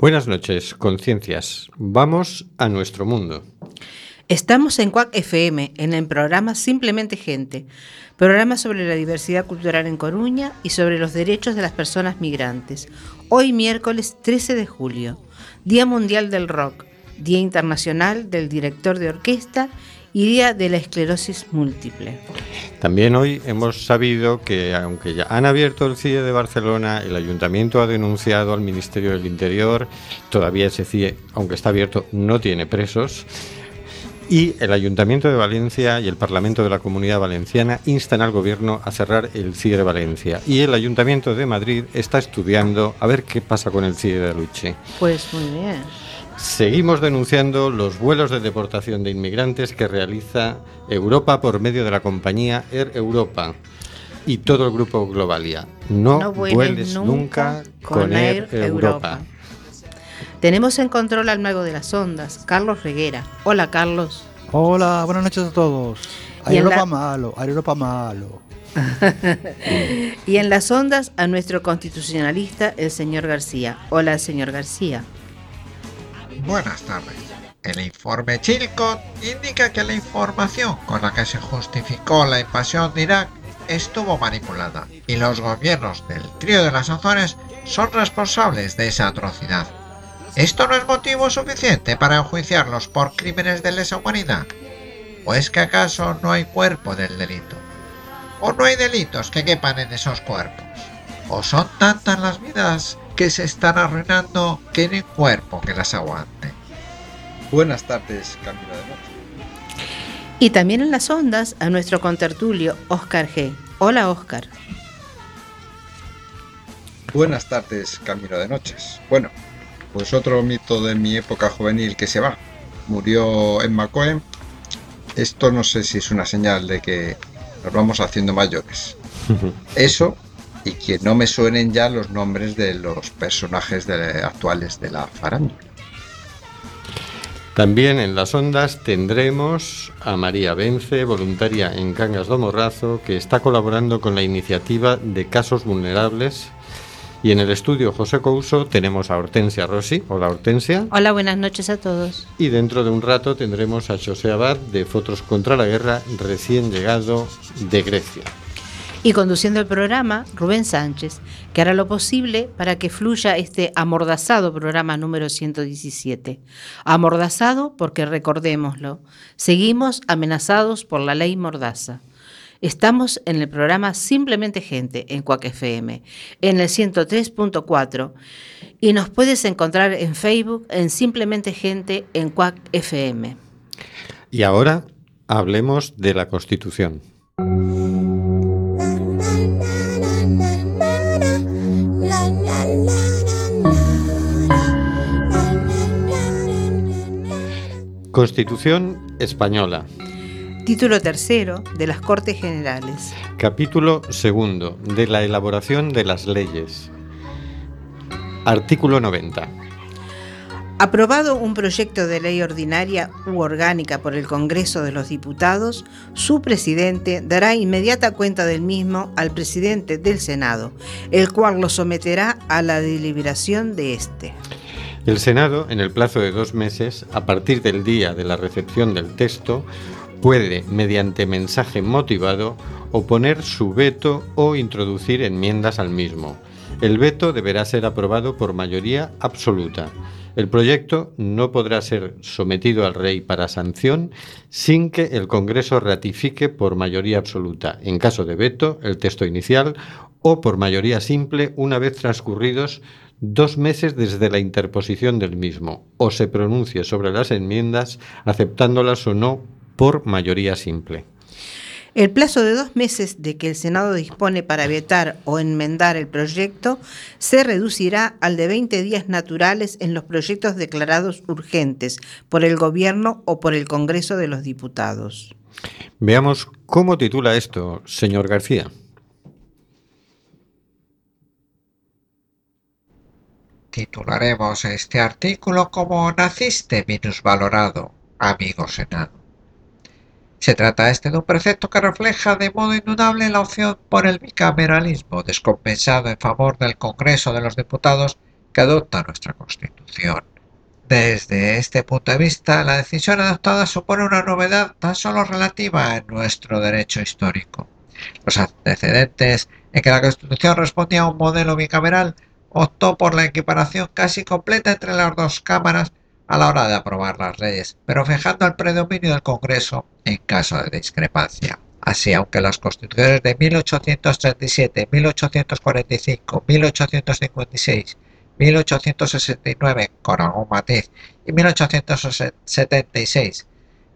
Buenas noches, conciencias. Vamos a nuestro mundo. Estamos en CUAC FM, en el programa Simplemente Gente, programa sobre la diversidad cultural en Coruña y sobre los derechos de las personas migrantes. Hoy miércoles 13 de julio, Día Mundial del Rock, Día Internacional del Director de Orquesta y Día de la Esclerosis Múltiple. También hoy hemos sabido que, aunque ya han abierto el CIE de Barcelona, el Ayuntamiento ha denunciado al Ministerio del Interior, todavía ese CIE, aunque está abierto, no tiene presos. Y el Ayuntamiento de Valencia y el Parlamento de la Comunidad Valenciana instan al Gobierno a cerrar el CIE de Valencia. Y el Ayuntamiento de Madrid está estudiando a ver qué pasa con el CIE de Aluche. Pues muy bien. Seguimos denunciando los vuelos de deportación de inmigrantes que realiza Europa por medio de la compañía Air Europa y todo el grupo Globalia. No, vueles, nunca, con Air, Europa. Tenemos en control al mago de las ondas, Carlos Reguera. Hola, Carlos. Hola, buenas noches a todos. Air Europa malo, Air Europa malo. y en las ondas a nuestro constitucionalista, el señor García. Hola, señor García. Buenas tardes. El informe Chilcot indica que la información con la que se justificó la invasión de Irak estuvo manipulada y los gobiernos del trío de las Azores son responsables de esa atrocidad. ¿Esto no es motivo suficiente para enjuiciarlos por crímenes de lesa humanidad? ¿O es que acaso no hay cuerpo del delito? ¿O no hay delitos que quepan en esos cuerpos? ¿O son tantas las vidas que se están arruinando hay cuerpo que las aguante? Buenas tardes, Camilo de Noche. Y también en las ondas a nuestro contertulio, Oscar G. Hola, Oscar. Buenas tardes, Camilo de Noches. Bueno, pues otro mito de mi época juvenil que se va. Murió en Macoen. Esto no sé si es una señal de que nos vamos haciendo mayores. Eso y que no me suenen ya los nombres de los personajes actuales de la farándula. También en las ondas tendremos a María Vence, voluntaria en Cangas do Morrazo, que está colaborando con la iniciativa de casos vulnerables. Y en el estudio José Couso tenemos a Hortensia Rossi. Hola Hortensia. Hola, buenas noches a todos. Y dentro de un rato tendremos a José Abad de Fotos contra la Guerra, recién llegado de Grecia. Y conduciendo el programa, Rubén Sánchez, que hará lo posible para que fluya este amordazado programa número 117. Amordazado porque, recordémoslo, seguimos amenazados por la ley Mordaza. Estamos en el programa Simplemente Gente en Cuac FM, en el 103.4, y nos puedes encontrar en Facebook en Simplemente Gente en Cuac FM. Y ahora hablemos de la Constitución. Constitución Española. Título tercero de las Cortes Generales. Capítulo segundo de la elaboración de las leyes. Artículo 90. Aprobado un proyecto de ley ordinaria u orgánica por el Congreso de los Diputados, su presidente dará inmediata cuenta del mismo al presidente del Senado, el cual lo someterá a la deliberación de éste. El Senado, en el plazo de dos meses, a partir del día de la recepción del texto, puede, mediante mensaje motivado, oponer su veto o introducir enmiendas al mismo. El veto deberá ser aprobado por mayoría absoluta. El proyecto no podrá ser sometido al rey para sanción sin que el Congreso ratifique por mayoría absoluta, en caso de veto, el texto inicial o por mayoría simple una vez transcurridos dos meses desde la interposición del mismo, o se pronuncie sobre las enmiendas, aceptándolas o no por mayoría simple. El plazo de dos meses de que el Senado dispone para vetar o enmendar el proyecto se reducirá al de 20 días naturales en los proyectos declarados urgentes por el Gobierno o por el Congreso de los Diputados. Veamos cómo titula esto, señor García. Titularemos este artículo como Naciste minusvalorado, amigo Senado. Se trata este de un precepto que refleja de modo indudable la opción por el bicameralismo descompensado en favor del Congreso de los Diputados que adopta nuestra Constitución. Desde este punto de vista, la decisión adoptada supone una novedad tan solo relativa en nuestro derecho histórico. Los antecedentes en que la Constitución respondía a un modelo bicameral optó por la equiparación casi completa entre las dos cámaras a la hora de aprobar las leyes, pero fijando el predominio del Congreso en caso de discrepancia. Así, aunque las constituciones de 1837, 1845, 1856 1869 con algún matiz y 1876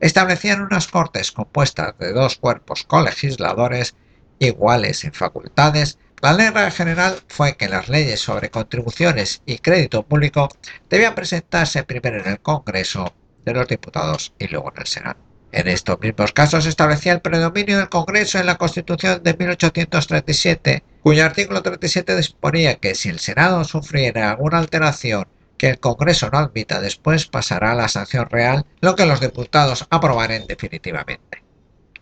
establecían unas cortes compuestas de dos cuerpos colegisladores iguales en facultades, la regla general fue que las leyes sobre contribuciones y crédito público debían presentarse primero en el Congreso de los Diputados y luego en el Senado. En estos mismos casos establecía el predominio del Congreso en la Constitución de 1837, cuyo artículo 37 disponía que si el Senado sufriera alguna alteración que el Congreso no admita después pasará a la sanción real, lo que los diputados aprobaren definitivamente.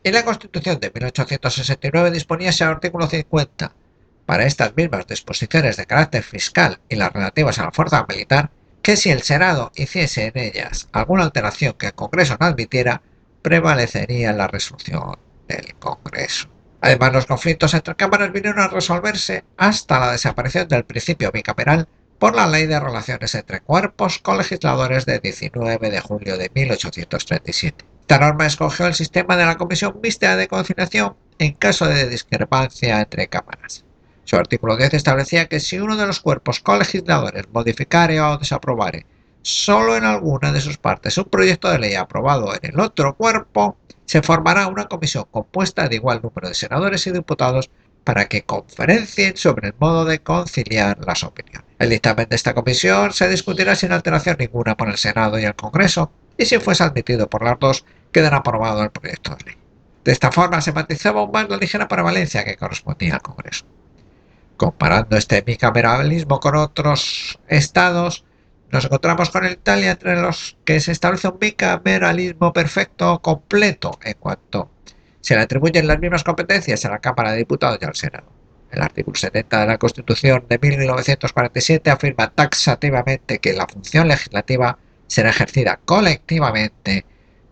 Y la Constitución de 1869 disponía ese artículo 50. Para estas mismas disposiciones de carácter fiscal y las relativas a la fuerza militar, que si el Senado hiciese en ellas alguna alteración que el Congreso no admitiera, prevalecería la resolución del Congreso. Además, los conflictos entre cámaras vinieron a resolverse hasta la desaparición del principio bicameral por la Ley de Relaciones entre Cuerpos Colegisladores de 19 de julio de 1837. Esta norma escogió el sistema de la Comisión Mixta de Conciliación en caso de discrepancia entre cámaras. Su artículo 10 establecía que si uno de los cuerpos colegisladores modificare o desaprobare solo en alguna de sus partes un proyecto de ley aprobado en el otro cuerpo, se formará una comisión compuesta de igual número de senadores y diputados para que conferencien sobre el modo de conciliar las opiniones. El dictamen de esta comisión se discutirá sin alteración ninguna por el Senado y el Congreso, y si fuese admitido por las dos, quedará aprobado el proyecto de ley. De esta forma se matizaba aún más la ligera prevalencia que correspondía al Congreso. Comparando este bicameralismo con otros estados, nos encontramos con el Italia entre los que se establece un bicameralismo perfecto completo en cuanto se le atribuyen las mismas competencias a la Cámara de Diputados y al Senado. El artículo 70 de la Constitución de 1947 afirma taxativamente que la función legislativa será ejercida colectivamente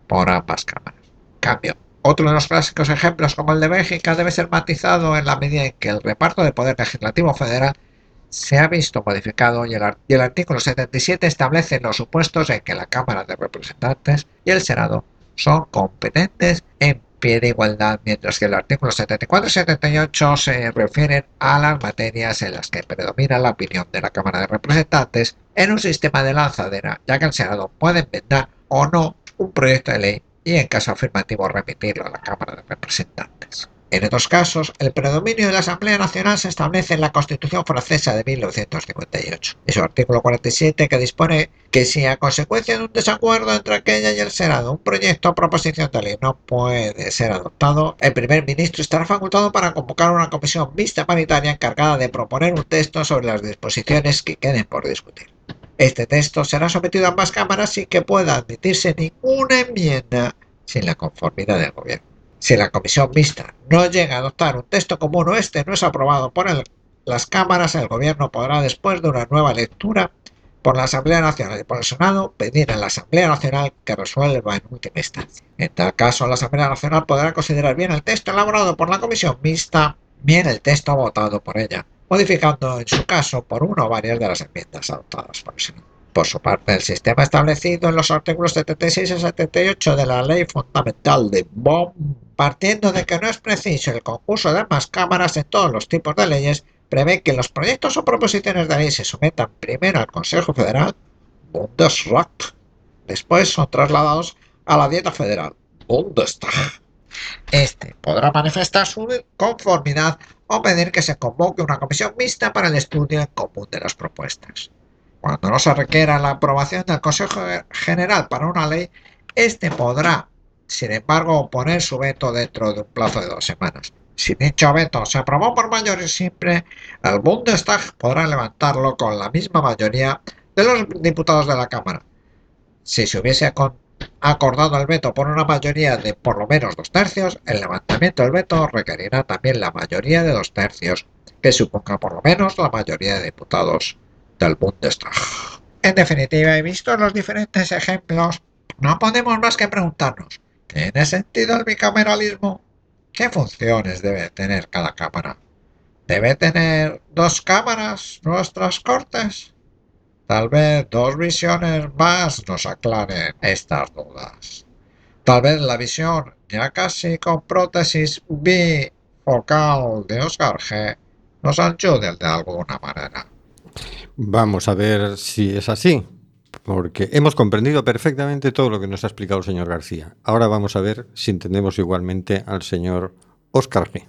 por ambas cámaras. Cambio, otro de los clásicos ejemplos como el de Bélgica debe ser matizado en la medida en que el reparto de poder legislativo federal se ha visto modificado y el, artículo 77 establece los supuestos en que la Cámara de Representantes y el Senado son competentes en pie de igualdad, mientras que el artículo 74 y 78 se refieren a las materias en las que predomina la opinión de la Cámara de Representantes en un sistema de lanzadera, ya que el Senado puede enmendar o no un proyecto de ley y en caso afirmativo remitirlo a la Cámara de Representantes. En estos casos, el predominio de la Asamblea Nacional se establece en la Constitución francesa de 1958. Es su artículo 47 que dispone que si a consecuencia de un desacuerdo entre aquella y el Senado un proyecto o proposición de ley no puede ser adoptado, el primer ministro estará facultado para convocar una comisión mixta paritaria encargada de proponer un texto sobre las disposiciones que queden por discutir. Este texto será sometido a ambas cámaras sin que pueda admitirse ninguna enmienda sin la conformidad del gobierno. Si la comisión mixta no llega a adoptar un texto común o este no es aprobado por las cámaras, el gobierno podrá, después de una nueva lectura por la Asamblea Nacional y por el Senado, pedir a la Asamblea Nacional que resuelva en última instancia. En tal caso, la Asamblea Nacional podrá considerar bien el texto elaborado por la comisión mixta, bien el texto votado por ella, modificando en su caso por una o varias de las enmiendas adoptadas por su parte, el sistema establecido en los artículos 76 y 78 de la Ley Fundamental de Bonn, partiendo de que no es preciso el concurso de ambas cámaras en todos los tipos de leyes, prevé que los proyectos o proposiciones de ley se sometan primero al Consejo Federal, Bundesrat, después son trasladados a la Dieta Federal, Bundestag. Este podrá manifestar su conformidad o pedir que se convoque una comisión mixta para el estudio en común de las propuestas. Cuando no se requiera la aprobación del Consejo General para una ley, éste podrá, sin embargo, oponer su veto dentro de un plazo de dos semanas. Si dicho veto se aprobó por mayoría simple, el Bundestag podrá levantarlo con la misma mayoría de los diputados de la Cámara. Si se hubiese acordado el veto por una mayoría de por lo menos dos tercios, el levantamiento del veto requerirá también la mayoría de dos tercios, que suponga por lo menos la mayoría de diputados del Bundestag. En definitiva, y visto los diferentes ejemplos, no podemos más que preguntarnos, ¿tiene sentido el bicameralismo? ¿Qué funciones debe tener cada cámara? ¿Debe tener dos cámaras nuestras cortes? Tal vez dos visiones más nos aclaren estas dudas. Tal vez la visión, ya casi con prótesis bifocal de Oscar G, nos ayude de alguna manera. Vamos a ver si es así, porque hemos comprendido perfectamente todo lo que nos ha explicado el señor García. Ahora vamos a ver si entendemos igualmente al señor Oscar G.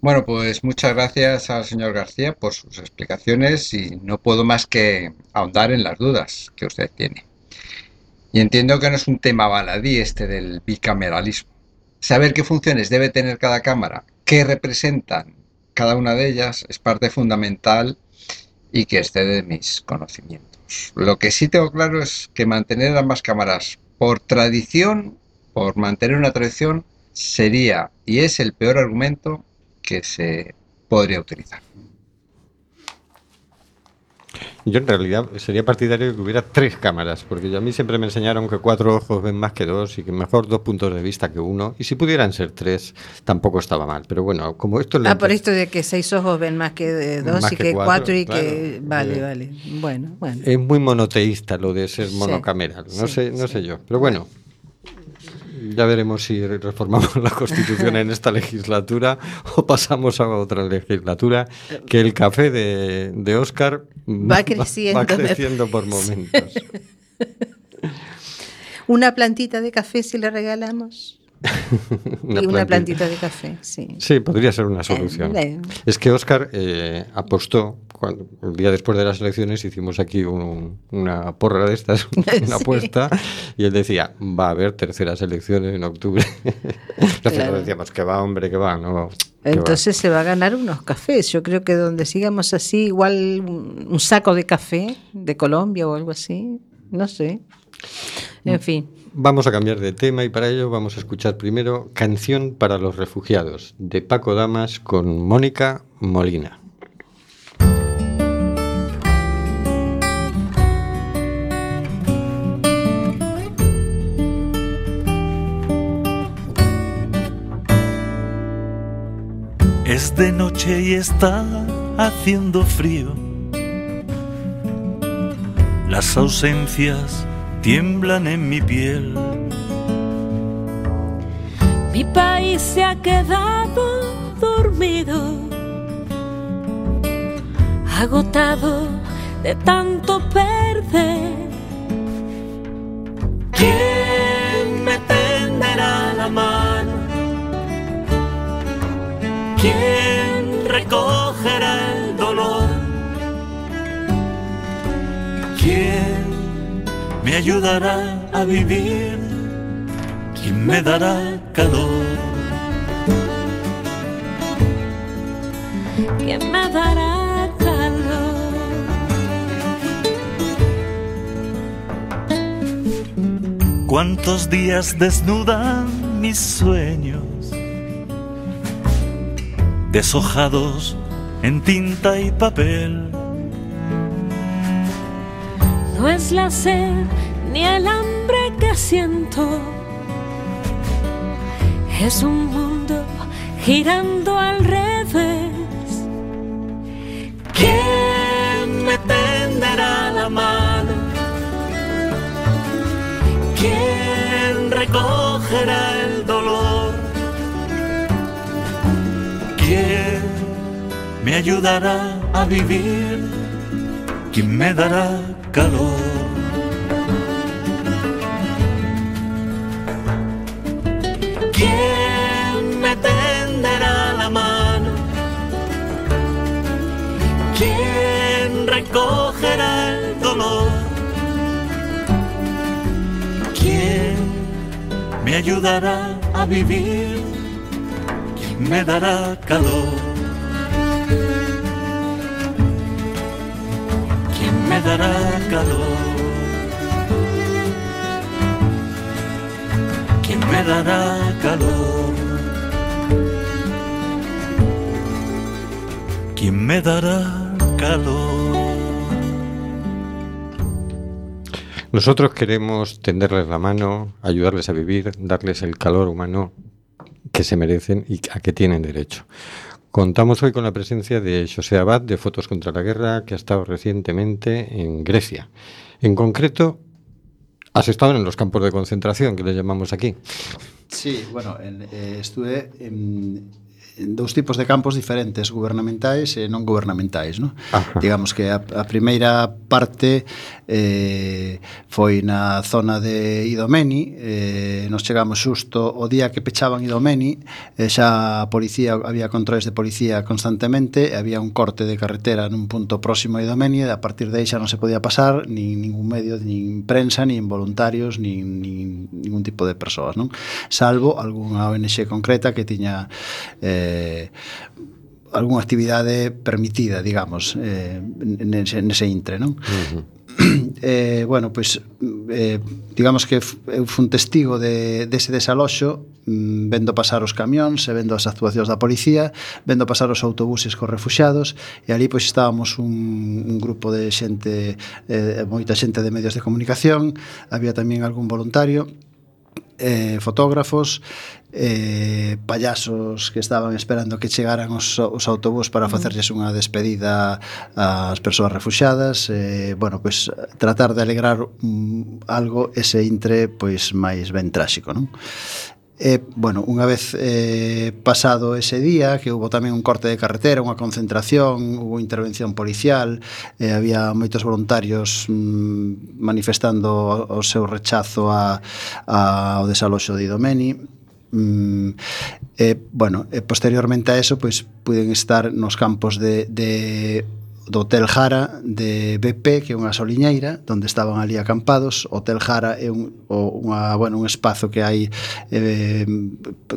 Bueno, pues muchas gracias al señor García por sus explicaciones y no puedo más que ahondar en las dudas que usted tiene. Y entiendo que no es un tema baladí este del bicameralismo. Saber qué funciones debe tener cada cámara, qué representan cada una de ellas, es parte fundamental y que excede mis conocimientos. Lo que sí tengo claro es que mantener ambas cámaras por tradición, por mantener una tradición, sería y es el peor argumento que se podría utilizar. Yo en realidad sería partidario de que hubiera tres cámaras, porque a mí siempre me enseñaron que cuatro ojos ven más que dos y que mejor dos puntos de vista que uno. Y si pudieran ser tres, tampoco estaba mal. Pero bueno, como esto... Ah, por esto de que seis ojos ven más que dos y que, cuatro, y que... Vale, eh, vale. Bueno, bueno. Es muy monoteísta lo de ser monocameral. No, sé, no sé yo. Pero bueno. Ya veremos si reformamos la Constitución en esta legislatura o pasamos a otra legislatura, que el café de, de Oscar va creciendo, va creciendo por momentos. Una plantita de café si le regalamos. una y una plantita. plantita de café, sí. Sí, podría ser una solución. Eh, Es que Oscar eh, apostó, cuando, el día después de las elecciones hicimos aquí un- una porra de estas, una Sí. apuesta, y él decía, va a haber terceras elecciones en octubre. Nosotros Claro. decíamos, que va, hombre, que va, no. que va". Entonces se va a ganar unos cafés. Yo creo que donde sigamos así, igual un un saco de café de Colombia o algo así, no sé. En fin, Vamos a cambiar de tema y para ello vamos a escuchar primero Canción para los Refugiados, de Paco Damas con Mónica Molina. Es de noche y está haciendo frío. Las ausencias tiemblan en mi piel. Mi país se ha quedado dormido, agotado de tanto perder. ¿Quién me tenderá la mano? ¿Quién recogerá el dolor? ¿Quién me ayudará a vivir? ¿Quién me dará calor? ¿Quién me dará calor? ¿Cuántos días desnudan mis sueños? Deshojados en tinta y papel. No es la sed ni el hambre que siento, es un mundo girando al revés. ¿Quién me tenderá la mano? ¿Quién recogerá el dolor? Me ayudará a vivir? ¿Quién me dará calor? ¿Quién me tenderá la mano? ¿Quién recogerá el dolor? ¿Quién me ayudará a vivir? ¿Quién me dará calor? Me dará calor? ¿Quién me dará calor? ¿quién me dará calor? Nosotros queremos tenderles la mano, ayudarles a vivir, darles el calor humano que se merecen y a que tienen derecho. Contamos hoy con la presencia de José Abad de Fotos contra la Guerra, que ha estado recientemente en Grecia. En concreto, has estado en los campos de concentración, que le llamamos aquí. Sí, bueno, en, eh, estuve en dous tipos de campos diferentes, gubernamentais e non gubernamentais, no? Ajá. Digamos que a, a primeira parte eh, foi na zona de Idomeni, eh, nos chegamos xusto o día que pechaban Idomeni, eh, xa a policía había controles de policía constantemente, e había un corte de carretera nun punto próximo a Idomeni, e a partir de aí xa non se podía pasar nin ningún medio, nin prensa, nin voluntarios, nin, nin ningún tipo de persoas, non? Salvo algunha ONG concreta que tiña eh, eh, algunha actividade permitida, digamos, eh, nese, nese intre, non? Uh -huh eh, bueno, pois eh, digamos que eu fun testigo de, dese desaloxo mm, vendo pasar os camións e vendo as actuacións da policía, vendo pasar os autobuses cos refuxados e ali pois estábamos un, un grupo de xente eh, moita xente de medios de comunicación había tamén algún voluntario eh, fotógrafos, eh, payasos que estaban esperando que chegaran os, os autobús para facerlles unha despedida ás persoas refuxadas eh, bueno, pois tratar de alegrar um, algo ese intre pois máis ben tráxico non? E, bueno, unha vez eh, pasado ese día, que hubo tamén un corte de carretera, unha concentración, hubo intervención policial, eh, había moitos voluntarios mm, manifestando o, o seu rechazo a, a, ao desaloxo de Idomeni, Mm, eh, bueno, eh, posteriormente a eso pois pues, puden estar nos campos de, de do Hotel Jara de BP, que é unha soliñeira, onde estaban ali acampados. O Hotel Jara é un, o, unha, bueno, un espazo que hai eh,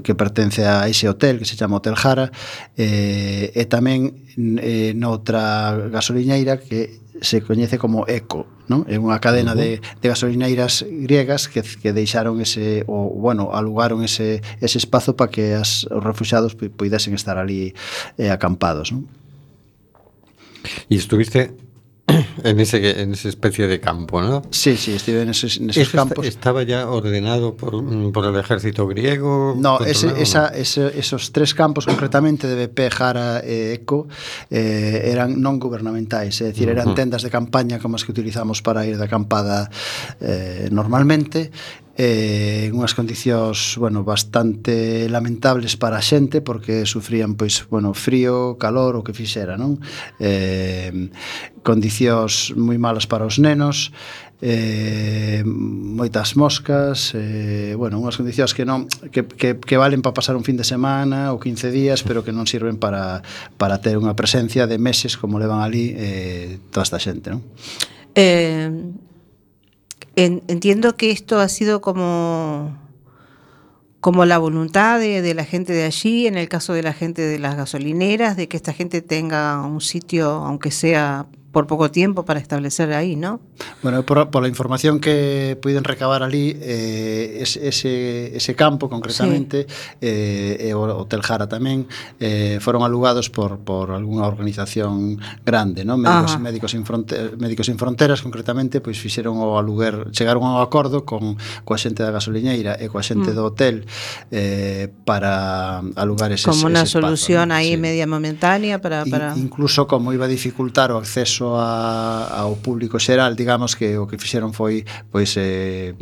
que pertence a ese hotel, que se chama Hotel Jara, eh, e tamén eh, noutra gasoliñeira que se coñece como ECO, non? É unha cadena uh -huh. de, de gasolineiras griegas que, que deixaron ese o bueno, alugaron ese ese espazo para que as os refugiados poidesen estar ali eh, acampados, non? Y estuviste en ese en esa especie de campo, ¿no? Sí, sí, estuve en esos, en esos campos. ¿Estaba ya ordenado por, mm, por el ejército griego? No, ese, esa, ese, esos tres campos concretamente de BP, Jara e Eco eh, eran non gubernamentais, é dicir, eran tendas de campaña como as que utilizamos para ir de acampada eh, normalmente, eh, en unhas condicións bueno, bastante lamentables para a xente porque sufrían pois bueno, frío, calor, o que fixera, non? Eh, condicións moi malas para os nenos, eh, moitas moscas, eh, bueno, unhas condicións que non que, que, que valen para pasar un fin de semana ou 15 días, pero que non sirven para, para ter unha presencia de meses como levan ali eh, toda esta xente, non? Eh, en- entiendo que esto ha sido como, como la voluntad de, de la gente de allí, en el caso de la gente de las gasolineras, de que esta gente tenga un sitio, aunque sea por poco tiempo para establecer ahí, ¿no? Bueno, por, por la información que puiden recabar ali, eh, es, ese, ese campo concretamente, sí. eh, e o Hotel Jara tamén, eh, foron alugados por, por algunha organización grande, ¿no? Médicos, Ajá. médicos, sin fronte, médicos sin fronteras, concretamente, pois fixeron o aluguer, chegaron ao acordo con coa xente da gasoliñeira e coa xente mm. do hotel eh, para alugar ese, Como ese espazo. Como unha solución aí ¿no? sí. media momentánea para... para... In, incluso como iba a dificultar o acceso só a, ao público xeral, digamos que o que fixeron foi pois eh,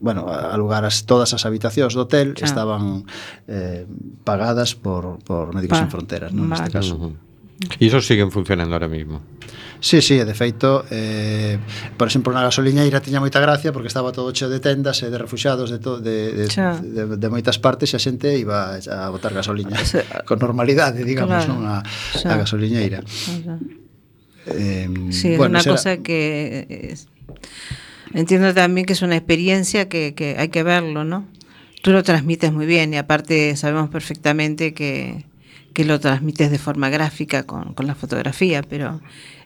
bueno, alugar as, todas as habitacións do hotel claro. estaban eh, pagadas por, por Médicos pa. Sen Fronteras, non? Vale. Neste caso. E iso siguen funcionando ahora mismo. Sí, sí, de feito, eh, por exemplo, na gasoliñeira tiña moita gracia porque estaba todo cheo de tendas e de refuxados de, to, de, de, Xa. de, de, moitas partes e a xente iba a botar gasoliña con normalidade, digamos, claro. non a, Xa. a gasoliñeira. Xa. Eh, Sí, es una cosa que es- entiendo también que es una experiencia que, que hay que verlo, ¿no? Tú lo transmites muy bien y aparte sabemos perfectamente que, que lo transmites de forma gráfica con, con la fotografía, pero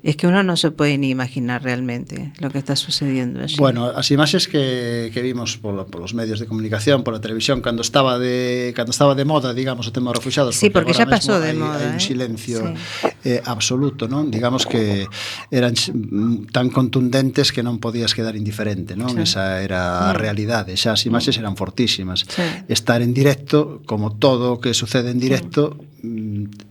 es que uno no se puede ni imaginar realmente lo que está sucediendo allí. Bueno, as imaxes que, que vimos por, por medios de comunicación, por la televisión, cando estaba de cando estaba de moda, digamos, o tema dos refugiados, sí, porque, porque xa pasou de hai, moda, hai un eh. silencio sí. eh, absoluto, non? Digamos que eran mm, tan contundentes que non podías quedar indiferente, non? Sí. Esa era a realidade, xa as imaxes eran fortísimas. Sí. Estar en directo, como todo o que sucede en directo, sí.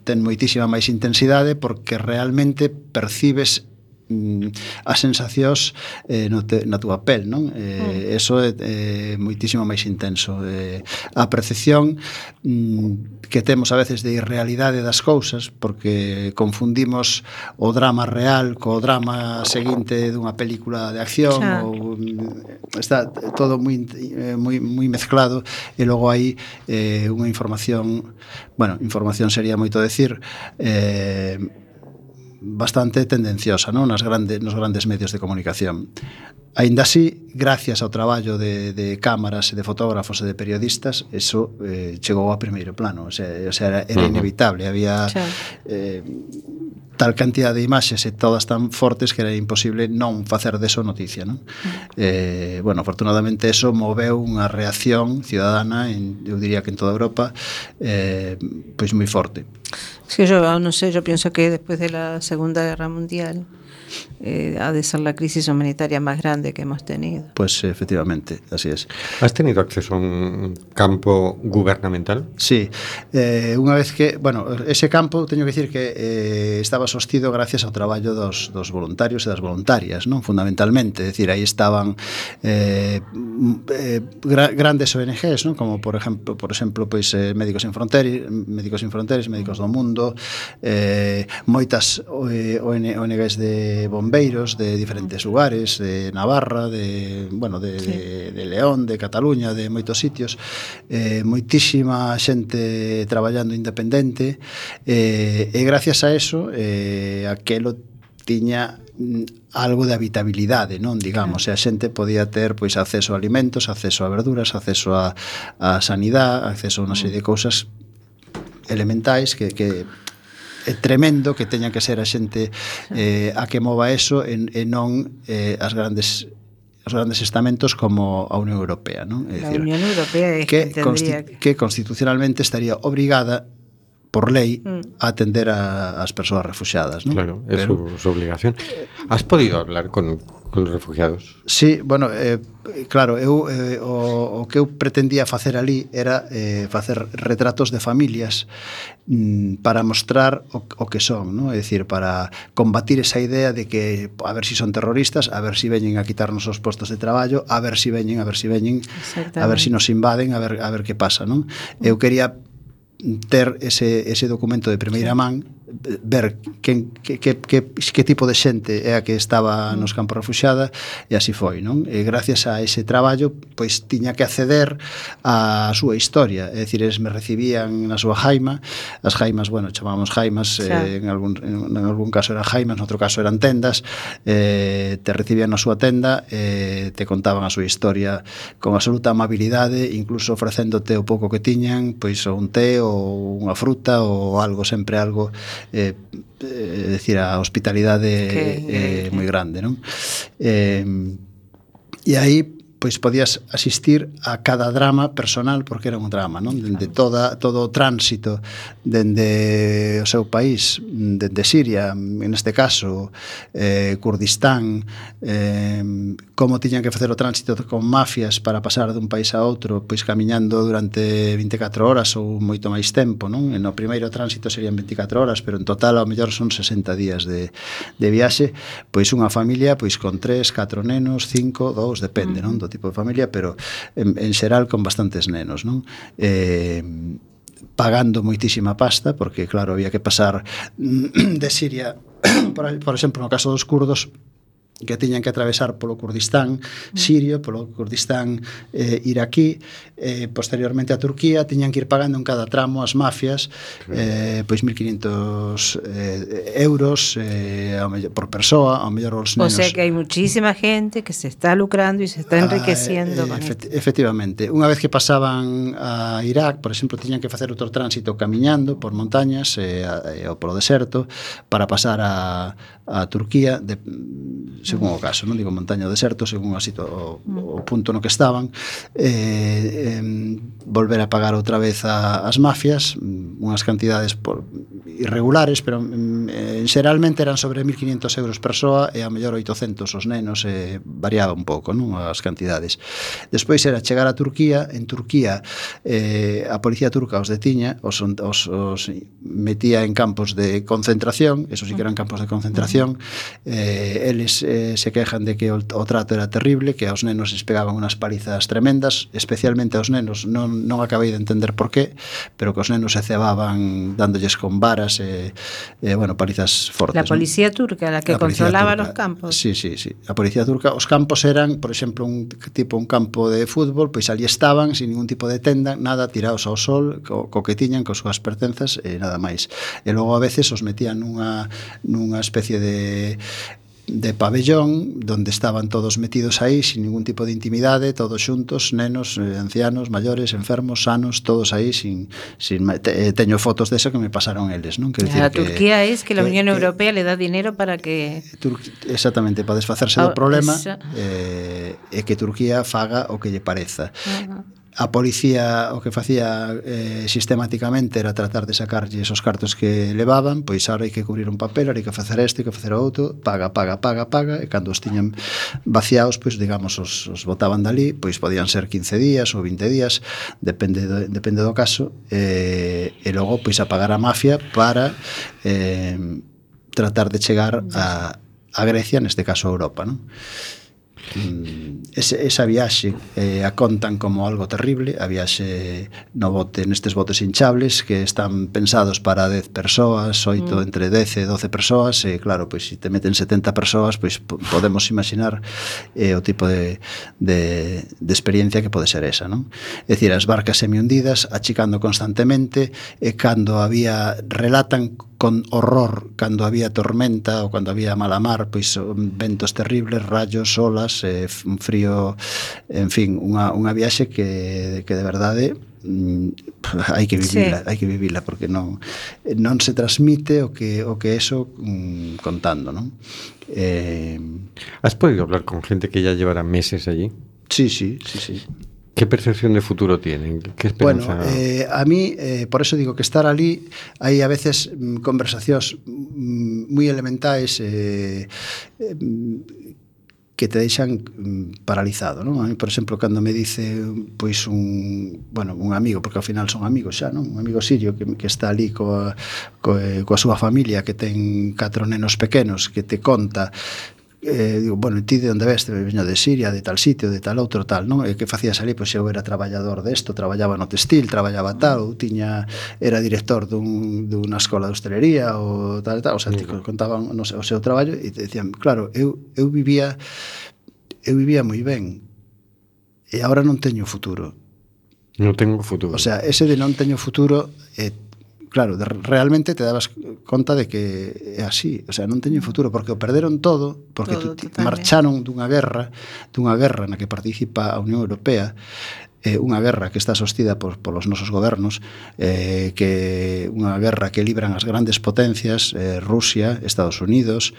ten moitísima máis intensidade porque realmente percibes percibes mm, as sensacións eh, no te, na túa pel, non? Eh, mm. Eso é eh, moitísimo máis intenso. Eh, a percepción mm, que temos a veces de irrealidade das cousas, porque confundimos o drama real co drama seguinte dunha película de acción claro. ou mm, está todo moi eh, moi moi mezclado e logo hai eh, unha información, bueno, información sería moito decir, eh, bastante tendenciosa non? Nas grande, nos grandes medios de comunicación. Ainda así, gracias ao traballo de, de cámaras e de fotógrafos e de periodistas, eso eh, chegou a primeiro plano, o sea, o sea era, era inevitable, había eh, tal cantidad de imaxes e todas tan fortes que era imposible non facer deso noticia, non? Eh, bueno, afortunadamente eso moveu unha reacción ciudadana en, eu diría que en toda Europa eh, pois moi forte. Que yo no sé, yo pienso que después de la Segunda Guerra Mundial eh, ha de ser la crisis humanitaria más grande que hemos tenido. Pues eh, efectivamente, así es. ¿Has tenido acceso a un campo gubernamental? Sí, eh, unha vez que, bueno, ese campo, teño que decir que eh, estaba sostido gracias ao traballo dos, dos voluntarios e das voluntarias, non fundamentalmente, decir, aí estaban eh, eh, gra grandes ONGs, non? como por exemplo, por exemplo pois, eh, Médicos Sin Fronteiras, Médicos Sin Fronteras, Médicos do Mundo, eh, moitas eh, ONGs de bombeiros de diferentes lugares, de Navarra, de, bueno, de, sí. de, de León, de Cataluña, de moitos sitios, eh, moitísima xente traballando independente, eh, e gracias a eso, eh, aquelo tiña mm, algo de habitabilidade, non, digamos, claro. e a xente podía ter pois acceso a alimentos, acceso a verduras, acceso a a sanidade, acceso a unha serie de cousas elementais que que é tremendo que teña que ser a xente eh, a que mova eso e, e non eh, as grandes os grandes estamentos como a Unión Europea, non? É a decir, Unión Europea é que, que, que constitucionalmente estaría obrigada por lei mm. a atender a, as persoas refugiadas, non? Claro, é Pero, su, su obligación. Has podido hablar con con os refugiados? Sí, bueno, eh, claro, eu eh, o, o que eu pretendía facer ali era eh, facer retratos de familias mm, para mostrar o, o que son, ¿no? é dicir, para combatir esa idea de que a ver si son terroristas, a ver si veñen a quitarnos os postos de traballo, a ver si veñen, a ver si veñen, a ver si nos invaden, a ver a ver que pasa, non? Eu quería ter ese, ese documento de primeira man ver quen, que, que, que, que tipo de xente é a que estaba mm. nos campos refuxiada e así foi, non? E gracias a ese traballo, pois tiña que acceder á súa historia, é dicir, eles me recibían na súa jaima, as jaimas, bueno, chamábamos jaimas, eh, xa. eh, en, algún, en, en algún caso eran jaimas, noutro caso eran tendas, eh, te recibían na súa tenda, eh, te contaban a súa historia con absoluta amabilidade, incluso ofrecéndote o pouco que tiñan, pois ou un té ou unha fruta ou algo, sempre algo eh, eh, decir, a hospitalidade Que eh, increíble. moi grande, non? Eh, e aí pois podías asistir a cada drama personal porque era un drama, non? Dende toda todo o tránsito dende o seu país, dende Siria, en este caso, eh Kurdistán, eh como tiñan que facer o tránsito con mafias para pasar dun país a outro, pois camiñando durante 24 horas ou moito máis tempo, non? E no primeiro tránsito serían 24 horas, pero en total ao mellor son 60 días de de viaxe, pois unha familia pois con 3, 4 nenos, 5, 2, depende, non? Do tipo de familia, pero en, en xeral con bastantes nenos, non? Eh, pagando moitísima pasta, porque claro, había que pasar de Siria, por, por exemplo, no caso dos curdos, que tiñan que atravesar polo Kurdistán sirio, polo Kurdistán eh, iraquí, eh, posteriormente a Turquía, tiñan que ir pagando en cada tramo as mafias eh, pois 1.500 eh, euros eh, ao mellor, por persoa, ao mellor os nenos. O sea que hai muchísima gente que se está lucrando e se está ah, enriqueciendo. Ah, eh, efect efectivamente. Unha vez que pasaban a Irak, por exemplo, tiñan que facer outro tránsito camiñando por montañas eh, eh, ou polo deserto para pasar a, a Turquía de, según o caso, non digo montaña ou deserto, según a situ, o, o punto no que estaban eh, eh, volver a pagar outra vez a, as mafias unhas cantidades por, irregulares pero eh, xeralmente eran sobre 1500 euros persoa e a mellor 800 os nenos eh, variaba un pouco non as cantidades. Despois era chegar a Turquía en Turquía eh, a policía turca os detiña os, os, os metía en campos de concentración eso sí que eran campos de concentración eh, eles eh, se quejan de que o, o trato era terrible que aos nenos les pegaban unhas palizas tremendas especialmente aos nenos non, non acabei de entender por qué pero que os nenos se cebaban dándolles con varas e, eh, eh, bueno, palizas fortes La policía ¿no? turca, la que la controlaba turca. los campos Sí, sí, sí, a policía turca Os campos eran, por exemplo, un tipo un campo de fútbol Pois ali estaban, sin ningún tipo de tenda Nada, tirados ao sol, co, co que tiñan, con súas pertenzas E eh, nada máis E logo a veces os metían nunha, nunha especie de de, de pabellón donde estaban todos metidos aí sin ningún tipo de intimidade, todos xuntos, nenos, eh, ancianos, maiores, enfermos, sanos, todos aí sin sin te, eh, teño fotos de eso que me pasaron eles, non? Que a Turquía que, es que, que la Unión que, Europea que, le dá dinero para que Tur exactamente para desfacerse ah, do problema esa... eh, e que Turquía faga o que lle pareza. Uh -huh a policía o que facía eh, sistemáticamente era tratar de sacarlle esos cartos que levaban, pois ahora hai que cubrir un papel, hai que facer este, hai que facer o outro, paga, paga, paga, paga, e cando os tiñan vaciados, pois digamos, os, os botaban dali, pois podían ser 15 días ou 20 días, depende do, depende do caso, eh, e logo pois a pagar a mafia para eh, tratar de chegar a, a Grecia, neste caso a Europa, non? Mm. ese, esa viaxe eh, a contan como algo terrible a viaxe no bote nestes botes hinchables que están pensados para 10 persoas, 8 mm. entre 10 e 12 persoas e claro, pois se te meten 70 persoas pois podemos imaginar eh, o tipo de, de, de experiencia que pode ser esa non? é dicir, as barcas semi hundidas achicando constantemente e cando había relatan con horror cando había tormenta ou cando había mala mar, pois eh, ventos terribles, rayos, olas, eh, frío, en fin, unha, unha viaxe que, que de verdade mm, hai que vivila, sí. hai que vivila porque non non se transmite o que o que eso mm, contando, non? Eh, has podido hablar con gente que ya llevará meses allí? Sí, sí, sí, sí. ¿Qué percepción de futuro tienen? ¿Qué esperanza? Bueno, eh, a mí, eh, por eso digo que estar allí, hay a veces mm, conversacións moi mm, elementais eh, eh que te deixan paralizado, non? A mí, por exemplo, cando me dice pois un, bueno, un amigo, porque ao final son amigos xa, non? Un amigo sirio que, que está ali coa, coa, eh, coa súa familia que ten catro nenos pequenos que te conta eh, digo, bueno, ti de onde veste, veño de Siria, de tal sitio, de tal outro, tal, non? E que facías ali, pois eu era traballador desto, traballaba no textil, traballaba tal, ou tiña, era director dun, dunha escola de hostelería, ou tal, tal, o sea, ti contaban no sei, o seu traballo e te decían, claro, eu, eu vivía eu vivía moi ben e agora non teño futuro. Non teño futuro. O sea, ese de non teño futuro eh, claro, de, realmente te dabas conta de que é así, o sea, non teñen futuro porque o perderon todo, porque todo, tu, marcharon dunha guerra, dunha guerra na que participa a Unión Europea, eh, unha guerra que está sostida por, polos nosos gobernos, eh, que unha guerra que libran as grandes potencias, eh, Rusia, Estados Unidos,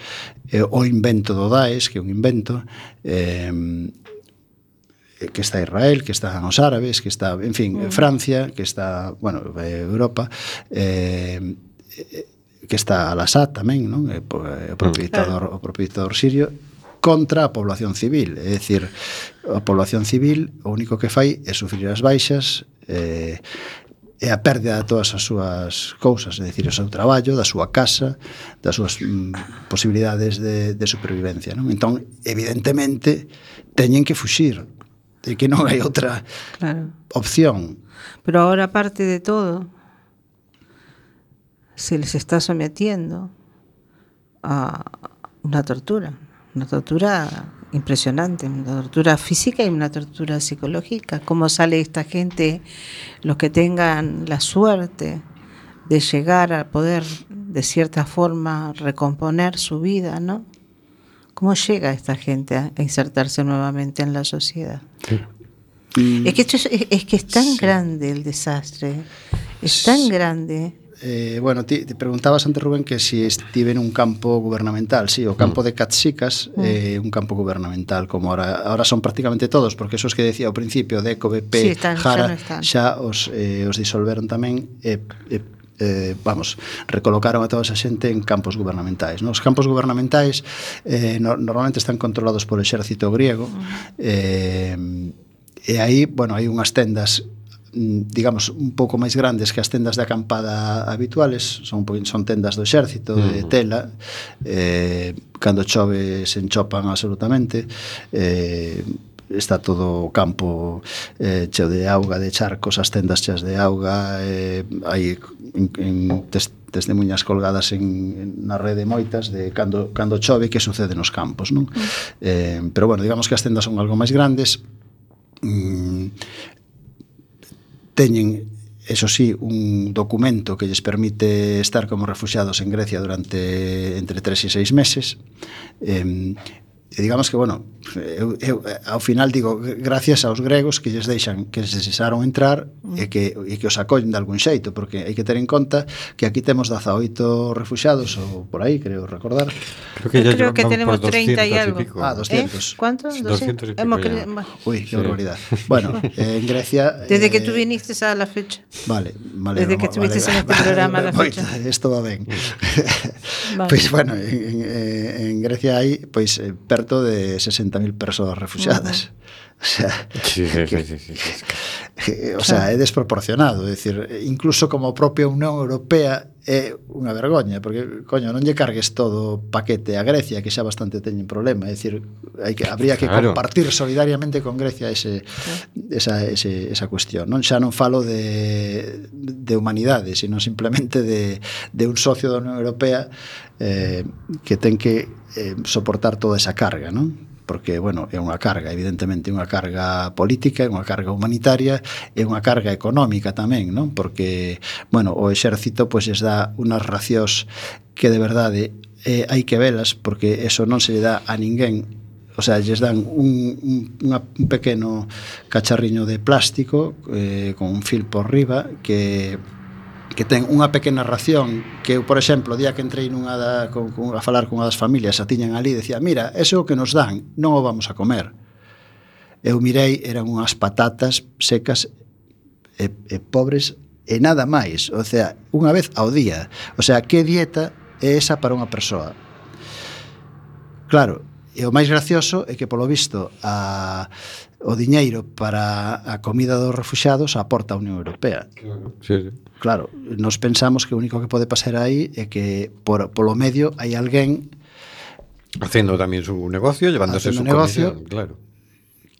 eh, o invento do DAES, que é un invento, eh, Eh, que está Israel, que están os árabes, que está, en fin, mm. Francia, que está, bueno, eh, Europa, eh, que está Al-Assad tamén, non? Eh, o propio mm. o propio sirio, contra a población civil, é dicir, a población civil o único que fai é sufrir as baixas eh, e a pérdida de todas as súas cousas, é dicir, o seu traballo, da súa casa, das súas mm, posibilidades de, de supervivencia. Non? Entón, evidentemente, teñen que fuxir de que non hai outra Claro. opción. Pero ahora, aparte de todo, se les está sometiendo a una tortura. una tortura impresionante, una tortura física y una tortura psicológica. ¿Cómo sale esta gente, los que tengan la suerte de llegar a poder de cierta forma recomponer su vida, ¿no? ¿Cómo llega esta gente a insertarse nuevamente en la sociedad? Mm, Es que, esto es, es que es tan grande el desastre, es tan grande. Eh, bueno, te preguntabas antes, Rubén, que si estive en un campo gubernamental. Sí, o campo de Catsicas é eh, un campo gubernamental, como ahora, ahora son prácticamente todos, porque esos que decía ao principio, DECO, BP, Sí, están, xa Jara, non están. xa os, eh, os disolveron tamén e, e eh, vamos, recolocaron a toda esa xente en campos gubernamentais. Nos campos gubernamentais eh, no, normalmente están controlados por exército griego eh, e aí, bueno, hai unhas tendas mm, digamos, un pouco máis grandes que as tendas de acampada habituales, son son tendas do exército, de tela, eh, cando chove se enchopan absolutamente, eh, está todo o campo eh, cheo de auga, de charcos, as tendas cheas de auga, eh, hai en, en tes, testemunhas colgadas en, en na rede moitas de cando, cando chove que sucede nos campos, non? Mm. Eh, pero bueno, digamos que as tendas son algo máis grandes, mm, teñen eso sí, un documento que lles permite estar como refugiados en Grecia durante entre 3 e 6 meses. Eh, E digamos que, bueno, eu, eu ao final digo, gracias aos gregos que lles deixan, que lles deixaron entrar mm. e que, e que os acollen de algún xeito, porque hai que ter en conta que aquí temos 18 refugiados ou por aí, creo recordar. Creo que, creo que tenemos 30 e algo. Ah, ¿Eh? Y ah, 200. ¿Eh? ¿Cuántos? 200, 200 y pico cre... Uy, qué sí. barbaridad. Bueno, eh, en Grecia... Desde eh, que tú viniste a la fecha. Vale, vale. Desde que estuviste vale, en este vale, programa vale, a la fecha. Voy, esto va ben. Vale. pois, pues, bueno, en, en, eh, en Grecia hai, pois, pues, per de 60.000 personas refugiadas. Uh -huh. O sea, sí, sí, que, sí, que, o sea, é desproporcionado, é dicir, incluso como propia Unión Europea é unha vergoña, porque coño, non lle cargues todo o paquete a Grecia, que xa bastante teñen problema, é dicir, hai que habría que claro. compartir solidariamente con Grecia ese esa ese, esa cuestión. Non xa non falo de de humanidade, sino simplemente de de un socio da Unión Europea eh, que ten que eh, soportar toda esa carga, non? porque, bueno, é unha carga, evidentemente, unha carga política, é unha carga humanitaria, é unha carga económica tamén, non? Porque, bueno, o exército pois es dá unhas racións que de verdade eh, hai que velas porque eso non se lle dá a ninguén o sea, lles dan un, un, unha, un pequeno cacharriño de plástico eh, con un fil por riba que que ten unha pequena ración que eu, por exemplo, o día que entrei nunha da, con, con, a falar cunha das familias a tiñan ali, decía, mira, eso que nos dan non o vamos a comer eu mirei, eran unhas patatas secas e, e pobres e nada máis, o sea, unha vez ao día. O sea, que dieta é esa para unha persoa? Claro, E o máis gracioso é que, polo visto, a, o diñeiro para a comida dos refuxados aporta a Unión Europea. Sí, sí. claro, nos pensamos que o único que pode pasar aí é que por, polo medio hai alguén Facendo tamén su negocio, llevándose su negocio, comisión, claro.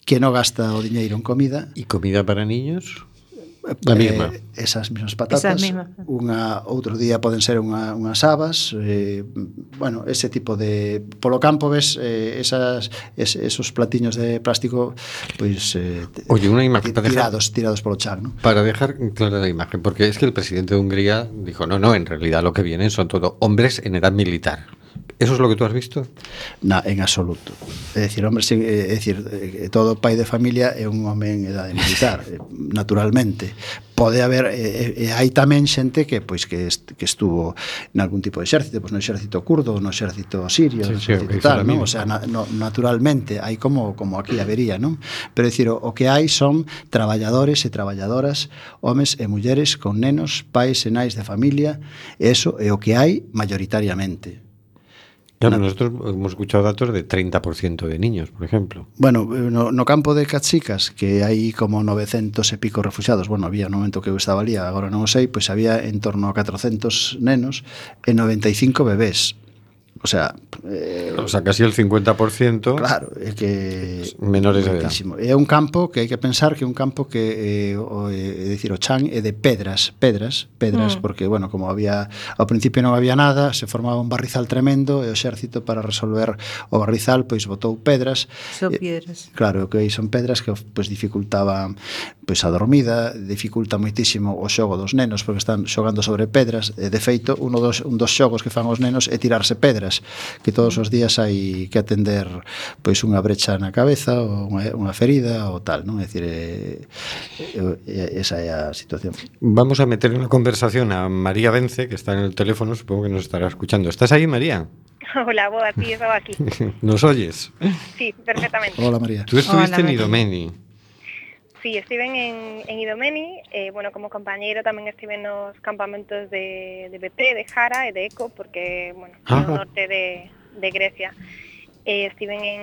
Que non gasta o diñeiro en comida. E comida para niños? La misma. eh, esas mesmas patatas mismas. unha outro día poden ser unha, unhas habas eh, bueno, ese tipo de polo campo ves eh, esas, es, esos platiños de plástico eh, t- Oye, una imagen para dejar, tirados, tirados polo chan ¿no? para dejar clara la imagen, porque es que el presidente de Hungría dijo, no, no, en realidad lo que vienen son todo hombres en edad militar. ¿Eso es lo que tú has visto? Na, en absoluto. É dicir, hombre, sen, é dicir, eh, todo pai de familia é un home en edade militar, naturalmente. Pode haber e, e hai tamén xente que pois que est, que estuvo en algún tipo de exército, pois no exército curdo, no exército sirio, sí, no exército sí, tal, non? O sea, na, no, naturalmente hai como como aquí habería, non? Pero é dicir, o, o que hai son traballadores e traballadoras, homes e mulleres con nenos, pais e nais de familia, e eso é o que hai mayoritariamente Ya, nosotros hemos escuchado datos de 30% de niños, por ejemplo. Bueno, eh, no, no campo de Cachicas, que hai como 900 e pico refugiados, bueno, había no momento que eu estaba ali, agora non o sei, pois había en torno a 400 nenos e 95 bebés. O sea, eh, o sea, casi el 50%. Claro, é que menores de edad. É un campo que hai que pensar que é un campo que eh, o, eh, é dicir, o chan é de pedras, pedras, pedras mm. porque bueno, como había ao principio non había nada, se formaba un barrizal tremendo e o exército para resolver o barrizal pois botou pedras. Son eh, piedras. Claro, que son pedras que pois dificultaban pois a dormida dificulta moitísimo o xogo dos nenos porque están xogando sobre pedras e de feito uno dos, un dos xogos que fan os nenos é tirarse pedras que todos os días hai que atender pois unha brecha na cabeza ou unha, unha ferida ou tal non? é dicir é, é, esa é a situación Vamos a meter unha conversación a María Vence que está en el teléfono supongo que nos estará escuchando ¿Estás ahí María? Hola, boa, aquí, estaba aquí. ¿Nos oyes? Sí, perfectamente. Hola, María. Tú estuviste Hola, en Idomeni. Sí, estiven en, en Idomeni, eh, bueno, como compañeiro tamén estive nos campamentos de, de BP, de Jara e de Eco, porque, bueno, ah. Ajá. no norte de, de Grecia. Eh, estiven en,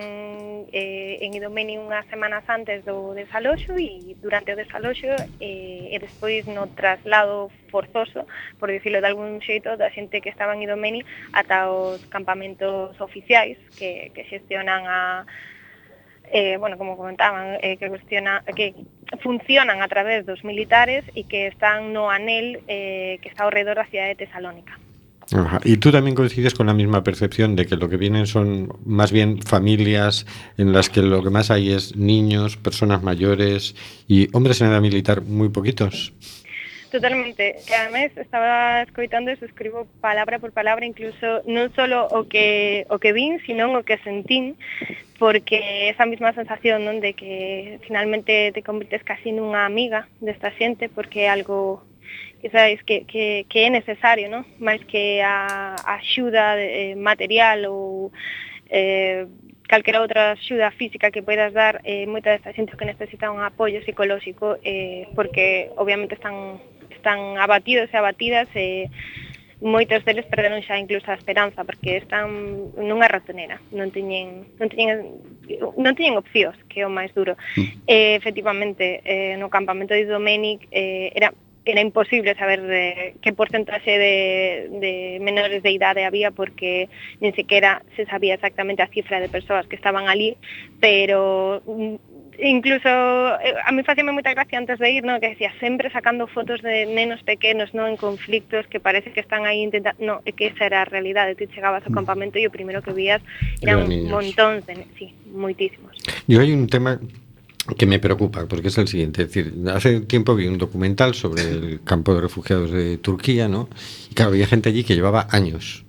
eh, en Idomeni unhas semanas antes do desaloxo e durante o desaloxo eh, e despois no traslado forzoso, por dicirlo de algún xeito, da xente que estaba en Idomeni ata os campamentos oficiais que, que xestionan a eh, bueno, como comentaban, eh, que, cuestiona, que funcionan a través dos militares e que están no anel eh, que está ao redor da cidade de Tesalónica. Ajá. Y tú también coincides con la misma percepción de que lo que vienen son más bien familias en las que lo que más hay es niños, personas mayores y hombres en edad militar muy poquitos. Totalmente. E además estaba escoitando e suscribo palabra por palabra incluso non solo o que o que vin, sino o que sentín, porque esa mesma sensación non de que finalmente te convirtes casi nunha amiga desta xente porque é algo que sabes que, que, que é necesario, non? máis que a, a axuda eh, material ou eh, calquera outra axuda física que poidas dar, eh, moita desta xente que necesita un apoio psicolóxico eh, porque obviamente están están abatidos e abatidas e moitos deles perderon xa incluso a esperanza porque están nunha ratonera, non teñen non teñen non teñen opcións, que é o máis duro. Eh, efectivamente, eh, no campamento de Domenic eh, era era imposible saber de, que porcentaxe de, de menores de idade había porque nin sequera se sabía exactamente a cifra de persoas que estaban ali, pero incluso eh, a mí facíame moita gracia antes de ir, ¿no? que decía sempre sacando fotos de nenos pequenos no en conflictos que parece que están aí intentando, no, que esa era a realidade, ti chegabas ao campamento e o primeiro que vías eran Eran niños. montóns de, sí, moitísimos. Yo hay un tema que me preocupa, porque es el siguiente. Es decir, hace tiempo vi un documental sobre el campo de refugiados de Turquía, ¿no? Y claro, había gente allí que llevaba años,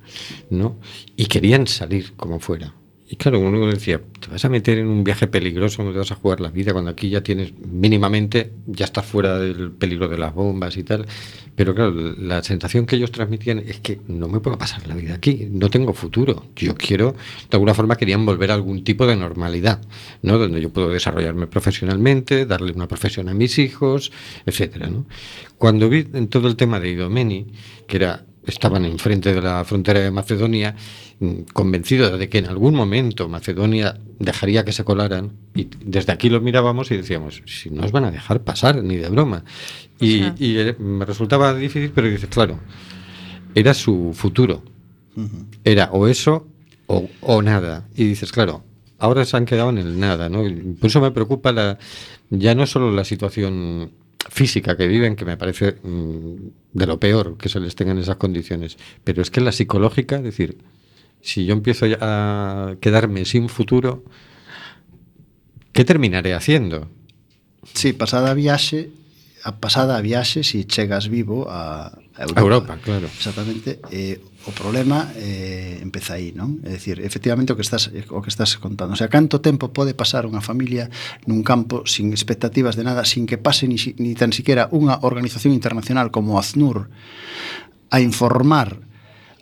¿no? Y querían salir como fuera. Y claro, uno decía, te vas a meter en un viaje peligroso, no te vas a jugar la vida, cuando aquí ya tienes mínimamente, ya estás fuera del peligro de las bombas y tal. Pero claro, la sensación que ellos transmitían es que no me puedo pasar la vida aquí, no tengo futuro. Yo quiero, de alguna forma querían volver a algún tipo de normalidad, ¿no? Donde yo puedo desarrollarme profesionalmente, darle una profesión a mis hijos, etcétera, ¿no? Cuando vi en todo el tema de Idomeni, que era estaban enfrente de la frontera de Macedonia, mm, convencidos de que en algún momento Macedonia dejaría que se colaran, y desde aquí lo mirábamos y decíamos, si no os van a dejar pasar, ni de broma. Y, eh, me resultaba difícil, pero dices, claro, era su futuro. Era o eso o, o nada. Y dices, claro, ahora se han quedado en el nada, ¿no? Por eso me preocupa la, ya no solo la situación física que viven, que me parece mm, de lo peor que se les tenga en esas condiciones, pero es que la psicológica, es decir, si yo empiezo ya a quedarme sin futuro, ¿qué terminaré haciendo? Sí, pasada viaxe, a pasada a viaxe si chegas vivo a, a Europa. A Europa, claro. Exactamente. Eh, o problema eh, empeza aí, non? É dicir, efectivamente o que estás o que estás contando, o sea, canto tempo pode pasar unha familia nun campo sin expectativas de nada, sin que pase ni, ni tan siquiera unha organización internacional como ACNUR a informar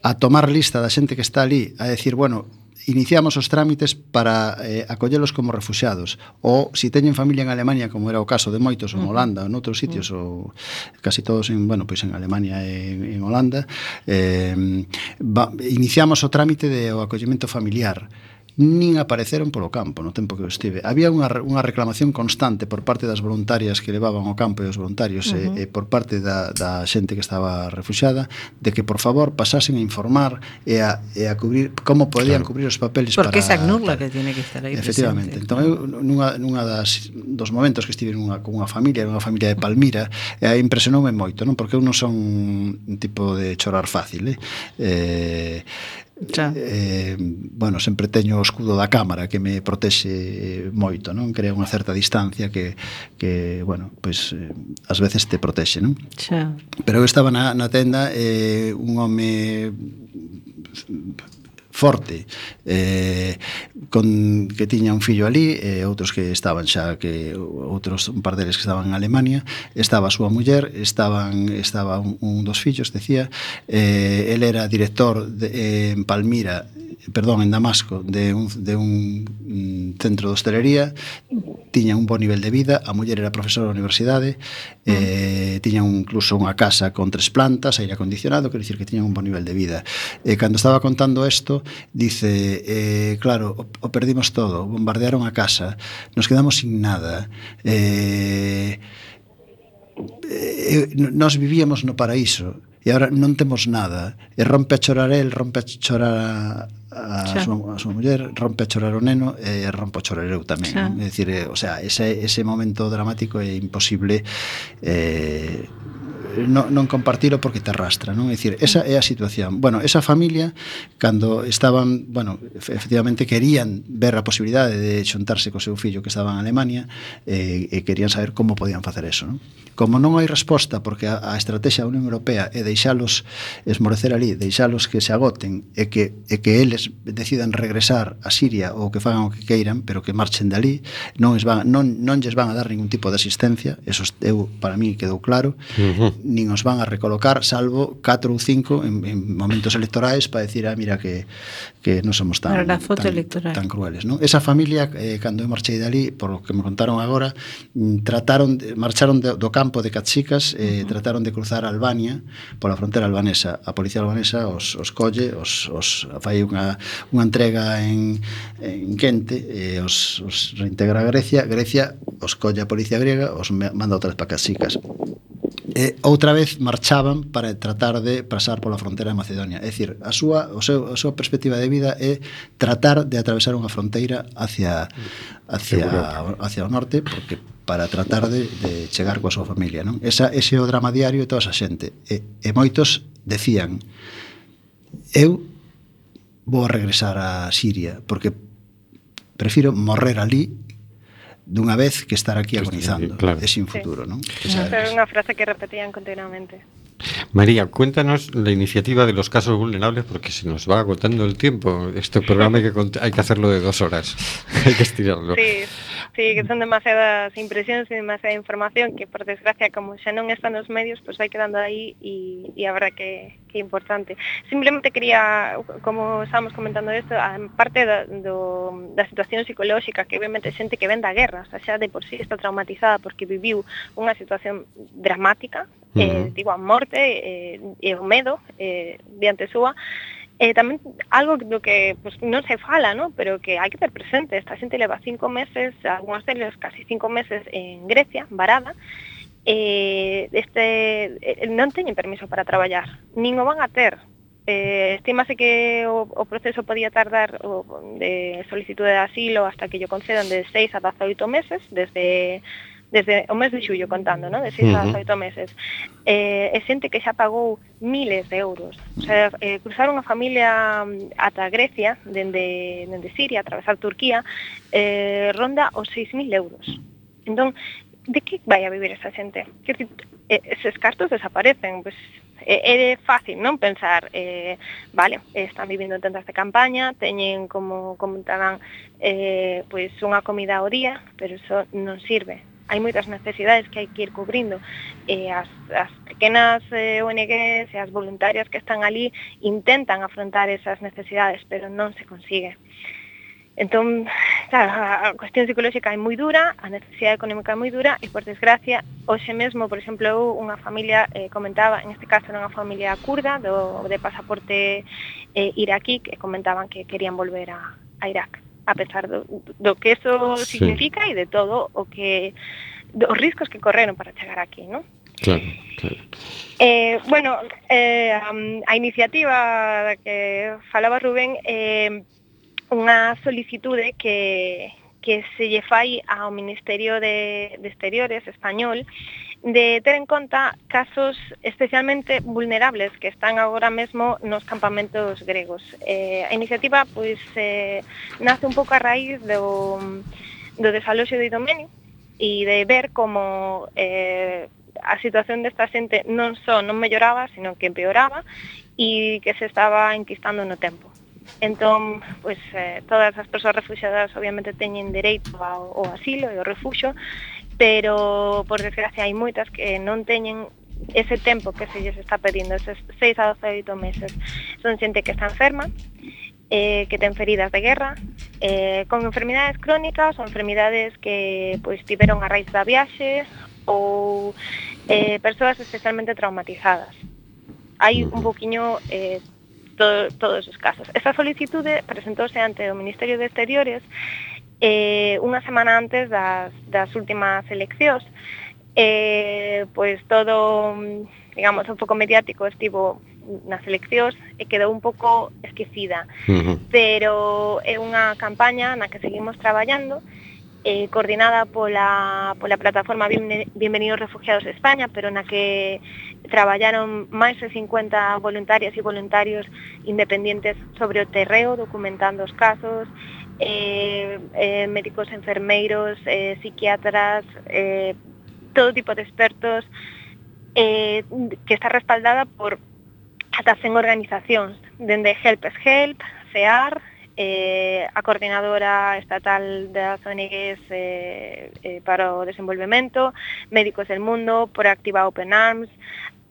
a tomar lista da xente que está ali, a decir, bueno, iniciamos os trámites para eh, acollelos como refuxiados. Ou se si teñen familia en Alemania como era o caso de moitos en Holanda ou noutros sitios ou casi todos en, bueno, pois en Alemania e en, en Holanda eh, va, iniciamos o trámite de o acollemento familiar nin apareceron polo campo no tempo que eu estive. Había unha, unha reclamación constante por parte das voluntarias que levaban ao campo e os voluntarios uh -huh. e, e por parte da, da xente que estaba refuxada de que por favor pasasen a informar e a, e a cubrir como podían claro. cubrir os papeles Porque para... Porque é SACNUR la que tiene que estar aí Efectivamente. Presente. Entón eu nunha, nunha das, dos momentos que estive nunha, con unha familia, unha familia de Palmira, e aí impresionoume moito, non? Porque eu non son un tipo de chorar fácil, eh? eh Xa. Eh, bueno, sempre teño o escudo da cámara que me protexe moito, non? Crea unha certa distancia que, que bueno, pois pues, eh, ás veces te protexe, non? Xa. Pero eu estaba na, na tenda eh, un home forte. Eh, con que tiña un fillo ali e eh, outros que estaban xa que outros un par deles que estaban en Alemania estaba a súa muller estaban estaba un, un dos fillos decía eh, el era director de, eh, en Palmira perdón, en Damasco, de un, de un mm, centro de hostelería, tiñan un bon nivel de vida, a muller era profesora da universidade, eh, mm. eh, tiñan incluso unha casa con tres plantas, aire acondicionado, quero dicir que tiñan un bon nivel de vida. E eh, cando estaba contando isto, dice, eh, claro, o, o perdimos todo, bombardearon a casa, nos quedamos sin nada, eh, eh, nos vivíamos no paraíso, e agora non temos nada e rompe a chorar el, rompe a chorar a, a, xa. súa, a súa muller rompe a chorar o neno e rompo a chorar eu tamén xa. é dicir, eh, o sea, ese, ese momento dramático é imposible eh, non, non compartilo porque te arrastra, non? É dicir, esa é a situación. Bueno, esa familia cando estaban, bueno, efectivamente querían ver a posibilidade de xuntarse co seu fillo que estaba en Alemania eh, e querían saber como podían facer eso, non? Como non hai resposta porque a, a estrategia da Unión Europea é deixalos esmorecer ali, deixalos que se agoten e que e que eles decidan regresar a Siria ou que fagan o que queiran, pero que marchen de ali, non es van non non lles van a dar ningún tipo de asistencia, eso eu para mí quedou claro. Uh -huh nin os van a recolocar salvo 4 ou 5 en, en momentos electorais para decir, ah, mira que que non somos tan tan, electoral. tan crueles, non? Esa familia eh, cando eu marchei dali, por lo que me contaron agora, mm, trataron de, marcharon de, do campo de Cachicas, eh, uh -huh. trataron de cruzar Albania pola fronteira albanesa. A policía albanesa os os colle, os os fai unha unha entrega en en Quente, eh, os os reintegra a Grecia, Grecia os colle a policía griega, os manda outra vez para Cachicas. Eh, outra vez marchaban para tratar de pasar pola fronteira de Macedonia. É dicir, a súa, o seu, a súa perspectiva de vida é tratar de atravesar unha fronteira hacia, hacia, hacia o norte, porque para tratar de, de chegar coa súa familia. Non? Esa, ese é o drama diario de toda esa xente. E, e moitos decían, eu vou a regresar a Siria, porque prefiro morrer ali dunha vez que estar aquí agonizando claro. e sin Sí. futuro, non? Esa era unha frase que repetían continuamente. María, cuéntanos la iniciativa de los casos vulnerables porque se nos va agotando el tiempo. Este programa hay que, hay que hacerlo de dos horas. hay que estirarlo. Sí, sí, que son demasiadas impresións e demasiada información que, por desgracia, como xa non está nos medios, pois pues vai quedando aí e, e a verdad que, que é importante. Simplemente quería, como estábamos comentando isto, a parte da, do, da situación psicolóxica, que obviamente xente que ven da guerra, o sea, xa de por sí está traumatizada porque viviu unha situación dramática, uh -huh. eh, digo, a morte, eh, e o medo eh, diante súa, Eh, tamén algo do que pues, non se fala, ¿no? pero que hai que ter presente. Esta xente leva cinco meses, algunhas deles casi cinco meses en Grecia, varada, eh, este, eh, non teñen permiso para traballar, nin o van a ter. Eh, estimase que o, o proceso podía tardar o, de solicitude de asilo hasta que yo concedan de 6 a 18 meses desde desde o mes de xullo contando, ¿no? De 6 uh -huh. a 8 meses. Eh, é xente que xa pagou miles de euros. O sea, eh, cruzar unha familia mm, ata Grecia, dende, dende Siria, atravesar Turquía, eh, ronda os 6.000 euros. Entón, de que vai a vivir esa xente? Quer dizer, eses cartos desaparecen, pois é, é fácil non pensar, eh, vale, están vivindo en tendas de campaña, teñen como comentaban eh, pois unha comida ao día, pero eso non sirve, hai moitas necesidades que hai que ir cubrindo. E eh, as, as pequenas eh, ONGs e as voluntarias que están ali intentan afrontar esas necesidades, pero non se consigue. Entón, claro, a cuestión psicolóxica é moi dura, a necesidade económica é moi dura e, por desgracia, hoxe mesmo, por exemplo, eu unha familia eh, comentaba, en este caso era unha familia kurda do, de pasaporte eh, iraquí que comentaban que querían volver a, a Irak a pesar do, do que eso sí. significa e de todo o que dos riscos que correron para chegar aquí, non? Claro, claro. Eh, bueno, eh, a iniciativa da que falaba Rubén eh, unha solicitude que, que se lle fai ao Ministerio de, de Exteriores español de ter en conta casos especialmente vulnerables que están agora mesmo nos campamentos gregos. Eh, a iniciativa pois, eh, nace un pouco a raíz do, do desaloxo de Idomenio e de ver como eh, a situación desta xente non só non melloraba, sino que empeoraba e que se estaba enquistando no tempo. Entón, pois, eh, todas as persoas refugiadas obviamente teñen dereito ao, ao asilo e ao refuxo pero por desgracia hai moitas que non teñen ese tempo que se lles está pedindo, eses 6 a 12 8 meses. Son xente que está enferma, eh, que ten feridas de guerra, eh, con enfermidades crónicas ou enfermidades que pois tiveron a raíz da viaxe ou eh, persoas especialmente traumatizadas. Hai un mm. poquinho eh, to, todos os casos. Esa solicitude presentouse ante o Ministerio de Exteriores eh, unha semana antes das, das últimas eleccións. Eh, pois todo, digamos, o foco mediático estivo nas eleccións e quedou un pouco esquecida. Uh -huh. Pero é unha campaña na que seguimos traballando eh, coordinada pola, pola plataforma Bienvenidos Refugiados de España, pero na que traballaron máis de 50 voluntarias e voluntarios independientes sobre o terreo, documentando os casos, eh, eh, médicos, enfermeiros, eh, psiquiatras, eh, todo tipo de expertos, eh, que está respaldada por ata 100 organizacións, dende Help is Help, CEAR, eh, a coordinadora estatal das ONGs eh, eh, para o desenvolvemento, Médicos del Mundo, Proactiva Open Arms,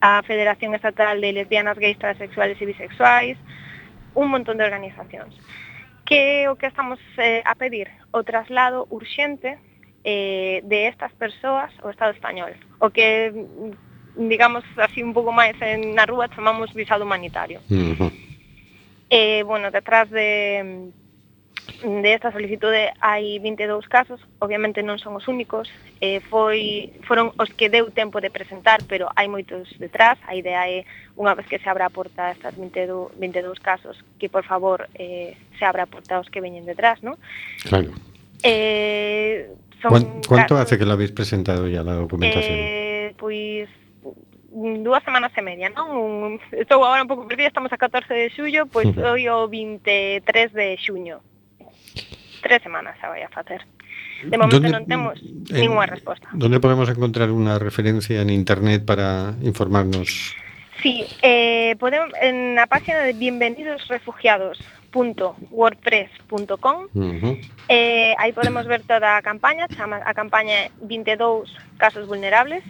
a Federación Estatal de Lesbianas, Gays, Transexuales e Bisexuais, un montón de organizacións que é o que estamos eh, a pedir? O traslado urxente eh, de estas persoas ao Estado español. O que, mm, digamos, así un pouco máis en, na rúa chamamos visado humanitario. Uh -huh. eh, bueno, detrás de de esta solicitude hai 22 casos, obviamente non son os únicos, eh, foi, foron os que deu tempo de presentar, pero hai moitos detrás, a idea é unha vez que se abra a porta a estas 22, 22 casos, que por favor eh, se abra a porta aos que veñen detrás, ¿no? Claro. Eh, son ¿Cuánto casos, hace que lo habéis presentado ya la documentación? Eh, pois dúas semanas e media, non? Un, estou agora un pouco perdida, estamos a 14 de xullo, pois uh o 23 de xuño tres semanas xa vai a facer. De momento non temos en, ninguna resposta. Donde podemos encontrar unha referencia en internet para informarnos? Sí, eh, podemos, en la página de bienvenidosrefugiados.wordpress.com uh -huh. eh, aí podemos ver toda a campaña, chama, a campaña 22 casos vulnerables.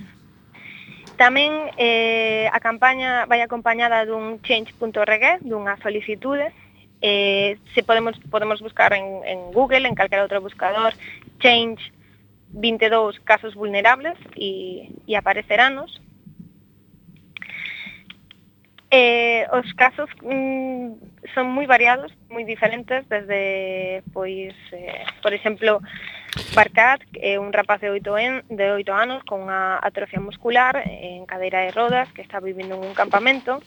Tamén eh, a campaña vai acompañada dun change.org, dunha solicitude, eh, se podemos podemos buscar en, en Google, en calquera outro buscador, Change 22 casos vulnerables e, e apareceranos. Eh, os casos mm, son moi variados, moi diferentes, desde, pois, eh, por exemplo, Barcat, é un rapaz de 8, en, de 8 anos con unha atrofia muscular en cadeira de rodas que está vivindo en un campamento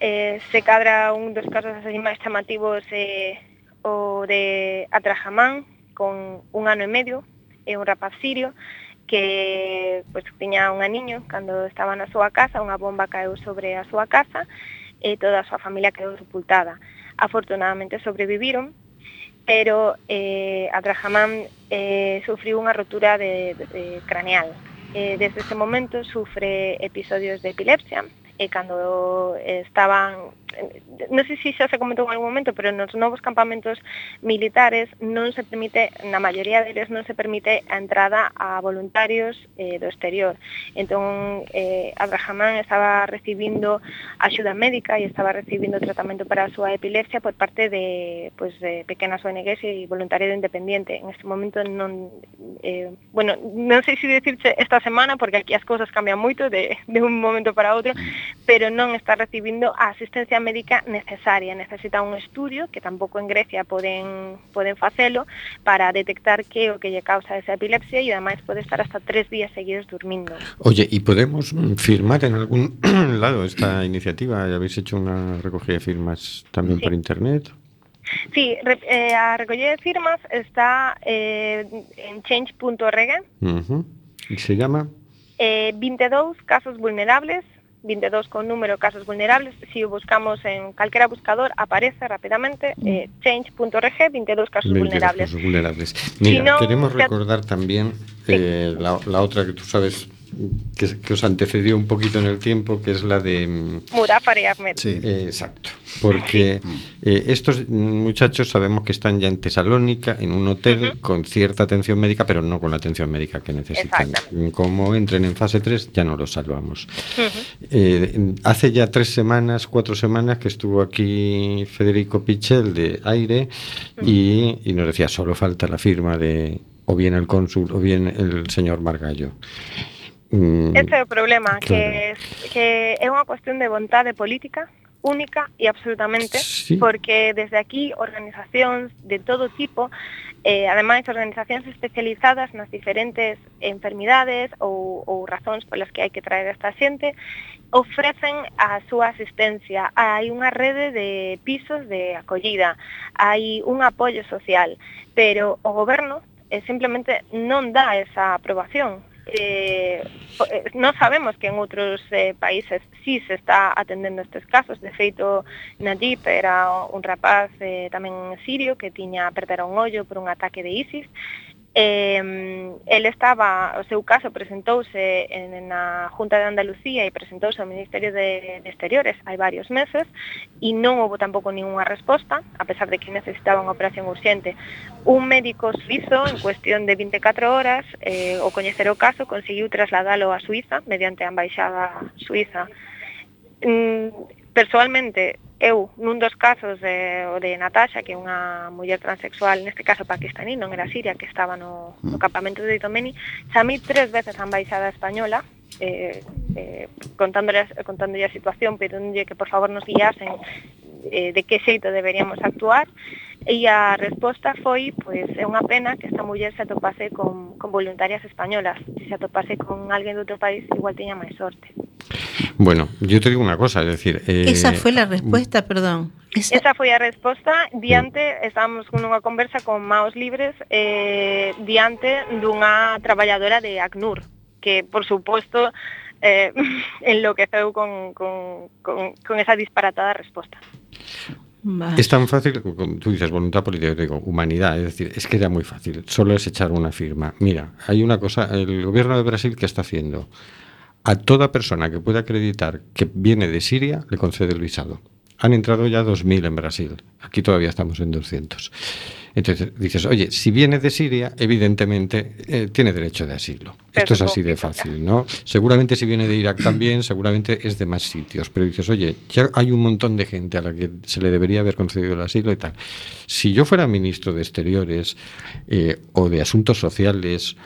eh, se cadra un dos casos así máis chamativos eh, o de Atrajamán, con un ano e medio, e un rapaz sirio, que pues, tiña un aniño cando estaba na súa casa, unha bomba caeu sobre a súa casa e toda a súa familia quedou sepultada. Afortunadamente sobreviviron, pero eh, Adrahamán eh, sufriu unha rotura de, de, de craneal. Eh, desde ese momento sufre episodios de epilepsia, e cando estaban non sei se xa se comentou en algún momento, pero nos novos campamentos militares non se permite, na maioría deles non se permite a entrada a voluntarios eh, do exterior. Entón, eh, Abrahamán estaba recibindo axuda médica e estaba recibindo tratamento para a súa epilepsia por parte de, pues, de pequenas ONGs e voluntariado independiente. En este momento non... Eh, bueno, non sei se decirche esta semana, porque aquí as cousas cambian moito de, de un momento para outro, pero non está recibindo a asistencia médica necesaria, necesita un estudio que tampouco en Grecia poden poden facelo para detectar que o que lle causa esa epilepsia e ademais pode estar hasta tres días seguidos durmindo. Oye, ¿y podemos firmar en algún lado esta iniciativa? ¿Habéis hecho una recogida de firmas también Sí. por internet? Sí, eh, a recollida de firmas está eh, en change.org, Ujú. ¿Y se llama? eh, 22 casos vulnerables, 22 con número casos vulnerables, si buscamos en calquera buscador aparece rápidamente eh, change.org 22 casos 22 vulnerables. casos vulnerables. Mira, no, queremos recordar también eh, la, la otra que tú sabes que, que os antecedió un poquito en el tiempo, que es la de... mm, Mudafar y Ahmed. Sí. Eh, exacto, porque eh, estos muchachos sabemos que están ya en Tesalónica, en un hotel con cierta atención médica, pero no con la atención médica que necesitan. Como entren en fase 3, ya no los salvamos. Eh, hace ya tres semanas, cuatro semanas que estuvo aquí Federico Pichel de Aire y, y nos decía, solo falta la firma de o bien el cónsul o bien el señor Margallo. Mm. Este é o problema, claro. que, que é unha cuestión de vontade política única e absolutamente, sí. porque desde aquí organizacións de todo tipo, eh, ademais organizacións especializadas nas diferentes enfermidades ou, ou razóns polas que hai que traer a esta xente, ofrecen a súa asistencia. Hai unha rede de pisos de acollida, hai un apoio social, pero o goberno eh, simplemente non dá esa aprobación eh, eh non sabemos que en outros eh, países si sí se está atendendo estes casos. De feito, Najib era un rapaz eh, tamén sirio que tiña perdera un ollo por un ataque de ISIS Eh, el estaba, o seu caso presentouse en, na Junta de Andalucía e presentouse ao Ministerio de, de Exteriores hai varios meses e non houve tampouco ninguna resposta, a pesar de que necesitaba unha operación urxente. Un médico suizo, en cuestión de 24 horas, eh, o coñecer o caso, conseguiu trasladalo a Suiza mediante a embaixada suiza mm, Personalmente, eu, nun dos casos de, o de Natasha, que é unha muller transexual, neste caso pakistaní, non era siria, que estaba no, no mm. campamento de Itomeni, chamei tres veces a embaixada española, eh, eh, contándole, contándole a situación, pedonlle que por favor nos guiasen eh, de que xeito deberíamos actuar, e a resposta foi, pois, é unha pena que esta muller se atopase con, con voluntarias españolas, se se atopase con alguén de outro país, igual tiña máis sorte. Bueno, yo te digo una cosa, es decir... eh, Esa fue la respuesta, perdón. Esa- Esa foi a resposta diante, estábamos nunha conversa con Maos Libres eh, diante dunha traballadora de ACNUR, que por suposto eh, enloqueceu con, con, con, con esa disparatada resposta. Va. Es tan fácil, como tú dices, voluntad política, yo digo, humanidad, es decir, es que era muy fácil, solo es echar una firma. Mira, hay una cosa, el gobierno de Brasil que está haciendo, a toda persona que pueda acreditar que viene de Siria, le concede el visado. Han entrado ya 2.000 en Brasil, aquí todavía estamos en 200. Entonces dices, oye, si viene de Siria, evidentemente eh, tiene derecho de asilo. Esto es así de fácil, ¿no? Seguramente si viene de Irak también, seguramente es de más sitios. Pero dices, oye, ya hay un montón de gente a la que se le debería haber concedido el asilo y tal. Si yo fuera ministro de Exteriores eh, o de Asuntos Sociales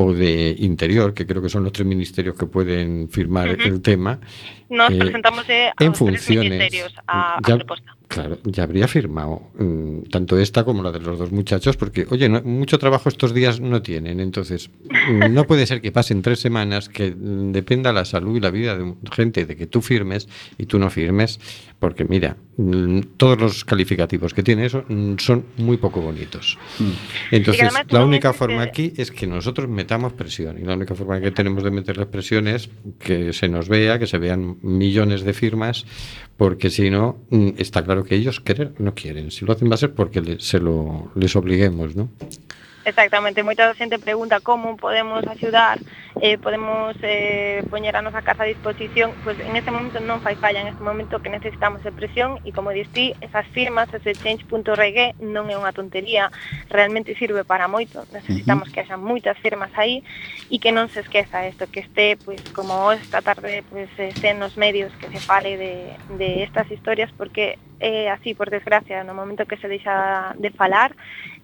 o de Interior, que creo que son los tres ministerios que pueden firmar el tema, Nos eh, presentamos en aos tres funciones, ministerios a, a ya- proposta. Claro, ya habría firmado mm, tanto esta como la de los dos muchachos, porque, oye, no- mucho trabajo estos días no tienen. Entonces, mm, no puede ser que pasen tres semanas que mm, dependa la salud y la vida de gente de que tú firmes y tú no firmes, porque, mira, todos los calificativos que tiene eso son muy poco bonitos. Entonces, la única forma aquí es que nosotros metamos presión. Y la única forma que tenemos de meterles presión es que se nos vea, que se vean millones de firmas, porque si no, mm, está claro que ellos querer no quieren. Si lo hacen va a ser porque le- se lo, les obliguemos, ¿no? Exactamente, moita xente pregunta como podemos axudar, eh, podemos eh, poñer a nosa casa a disposición, pois pues, en este momento non fai falla, en este momento que necesitamos presión e como dis ti, esas firmas, ese change.reg non é unha tontería, realmente sirve para moito, necesitamos uh -huh. que haxa moitas firmas aí e que non se esqueza isto, que este, pois, pues, como esta tarde, pois, pues, este nos medios que se fale de, de estas historias, porque é eh, así, por desgracia, no momento que se deixa de falar,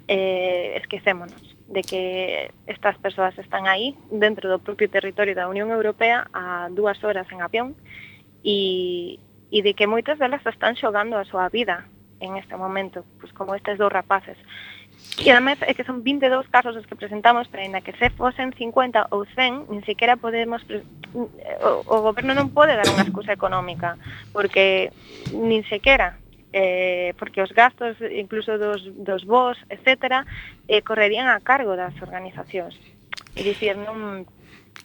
eh, esquecémonos de que estas persoas están aí dentro do propio territorio da Unión Europea a dúas horas en avión e, e de que moitas delas están xogando a súa vida en este momento, pues como estes dous rapaces. E además é que son 22 casos os que presentamos, pero ainda que se fosen 50 ou 100, nin sequera podemos o, o goberno non pode dar unha excusa económica, porque nin sequera eh, porque os gastos incluso dos, dos vos, etcétera, eh, correrían a cargo das organizacións. É dicir, non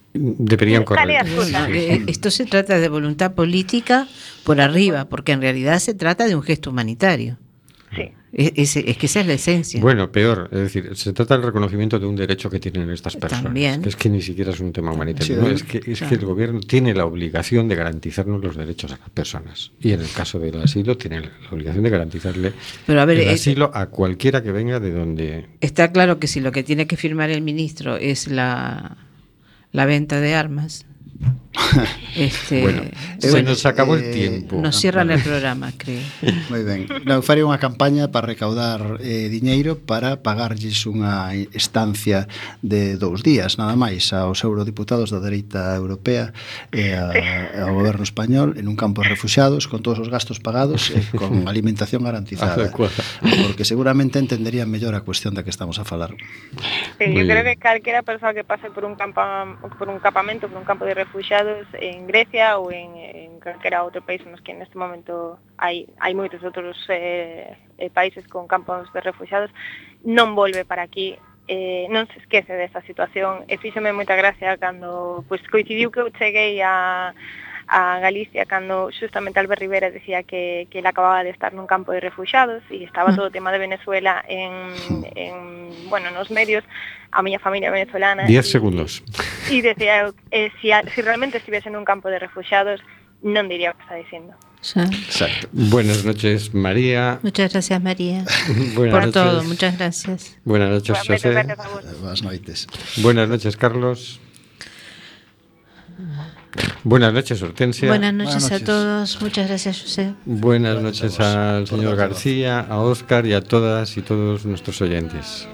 Deberían correr. Eh, Esto se trata de voluntad política por arriba, porque en realidad se trata de un gesto humanitario. Sí. Es, es- es que esa es la esencia. Bueno, peor, es decir, se trata del reconocimiento de un derecho que tienen estas personas. También. que es que ni siquiera es un tema humanitario. Sí, ¿no? eh, Es, que, es claro. que el gobierno tiene la obligación de garantizarnos los derechos a las personas. Y en el caso del asilo, tiene la obligación de garantizarle Pero a ver, el asilo a cualquiera que venga de donde. Está claro que si lo que tiene que firmar el ministro es la, la venta de armas, Este, bueno, eh, se bueno, nos acabou eh, o tiempo. Nos cierran el programa, creo. Moi ben. Non, farei unha campaña para recaudar eh, diñeiro para pagarlles unha estancia de dous días, nada máis, aos eurodiputados da dereita europea e a, ao goberno español en un campo de refugiados con todos os gastos pagados e con alimentación garantizada. Ah, porque seguramente entenderían mellor a cuestión da que estamos a falar. Eh, sí, eu creo que calquera persoa que pase por un, campa, por un campamento, por un campo de refugiados en Grecia ou en, en calquera outro país nos que neste momento hai, hai moitos outros eh, eh países con campos de refugiados, non volve para aquí. Eh, non se esquece desa situación. E fíxome moita gracia cando pois, coincidiu que eu cheguei a, a Galicia cando justamente Albert Rivera decía que, que él acababa de estar nun campo de refugiados e estaba todo o tema de Venezuela en, en bueno, nos medios a miña familia venezolana 10 e- segundos. e decía eu, eh, si, a, si realmente estivese nun campo de refugiados non diría o que está diciendo Sí. Exacto. Buenas noches, María. Muchas gracias, María, Buenas por noches. todo. Muchas gracias. Buenas noches, Bueno, moitas José. Boas noites. Buenas noches, Carlos. Buenas noches, Hortensia. Buenas noches, Buenas a todos. Muchas gracias, José. Buenas Gracias noches al señor. García, a Óscar y a todas y todos nuestros oyentes.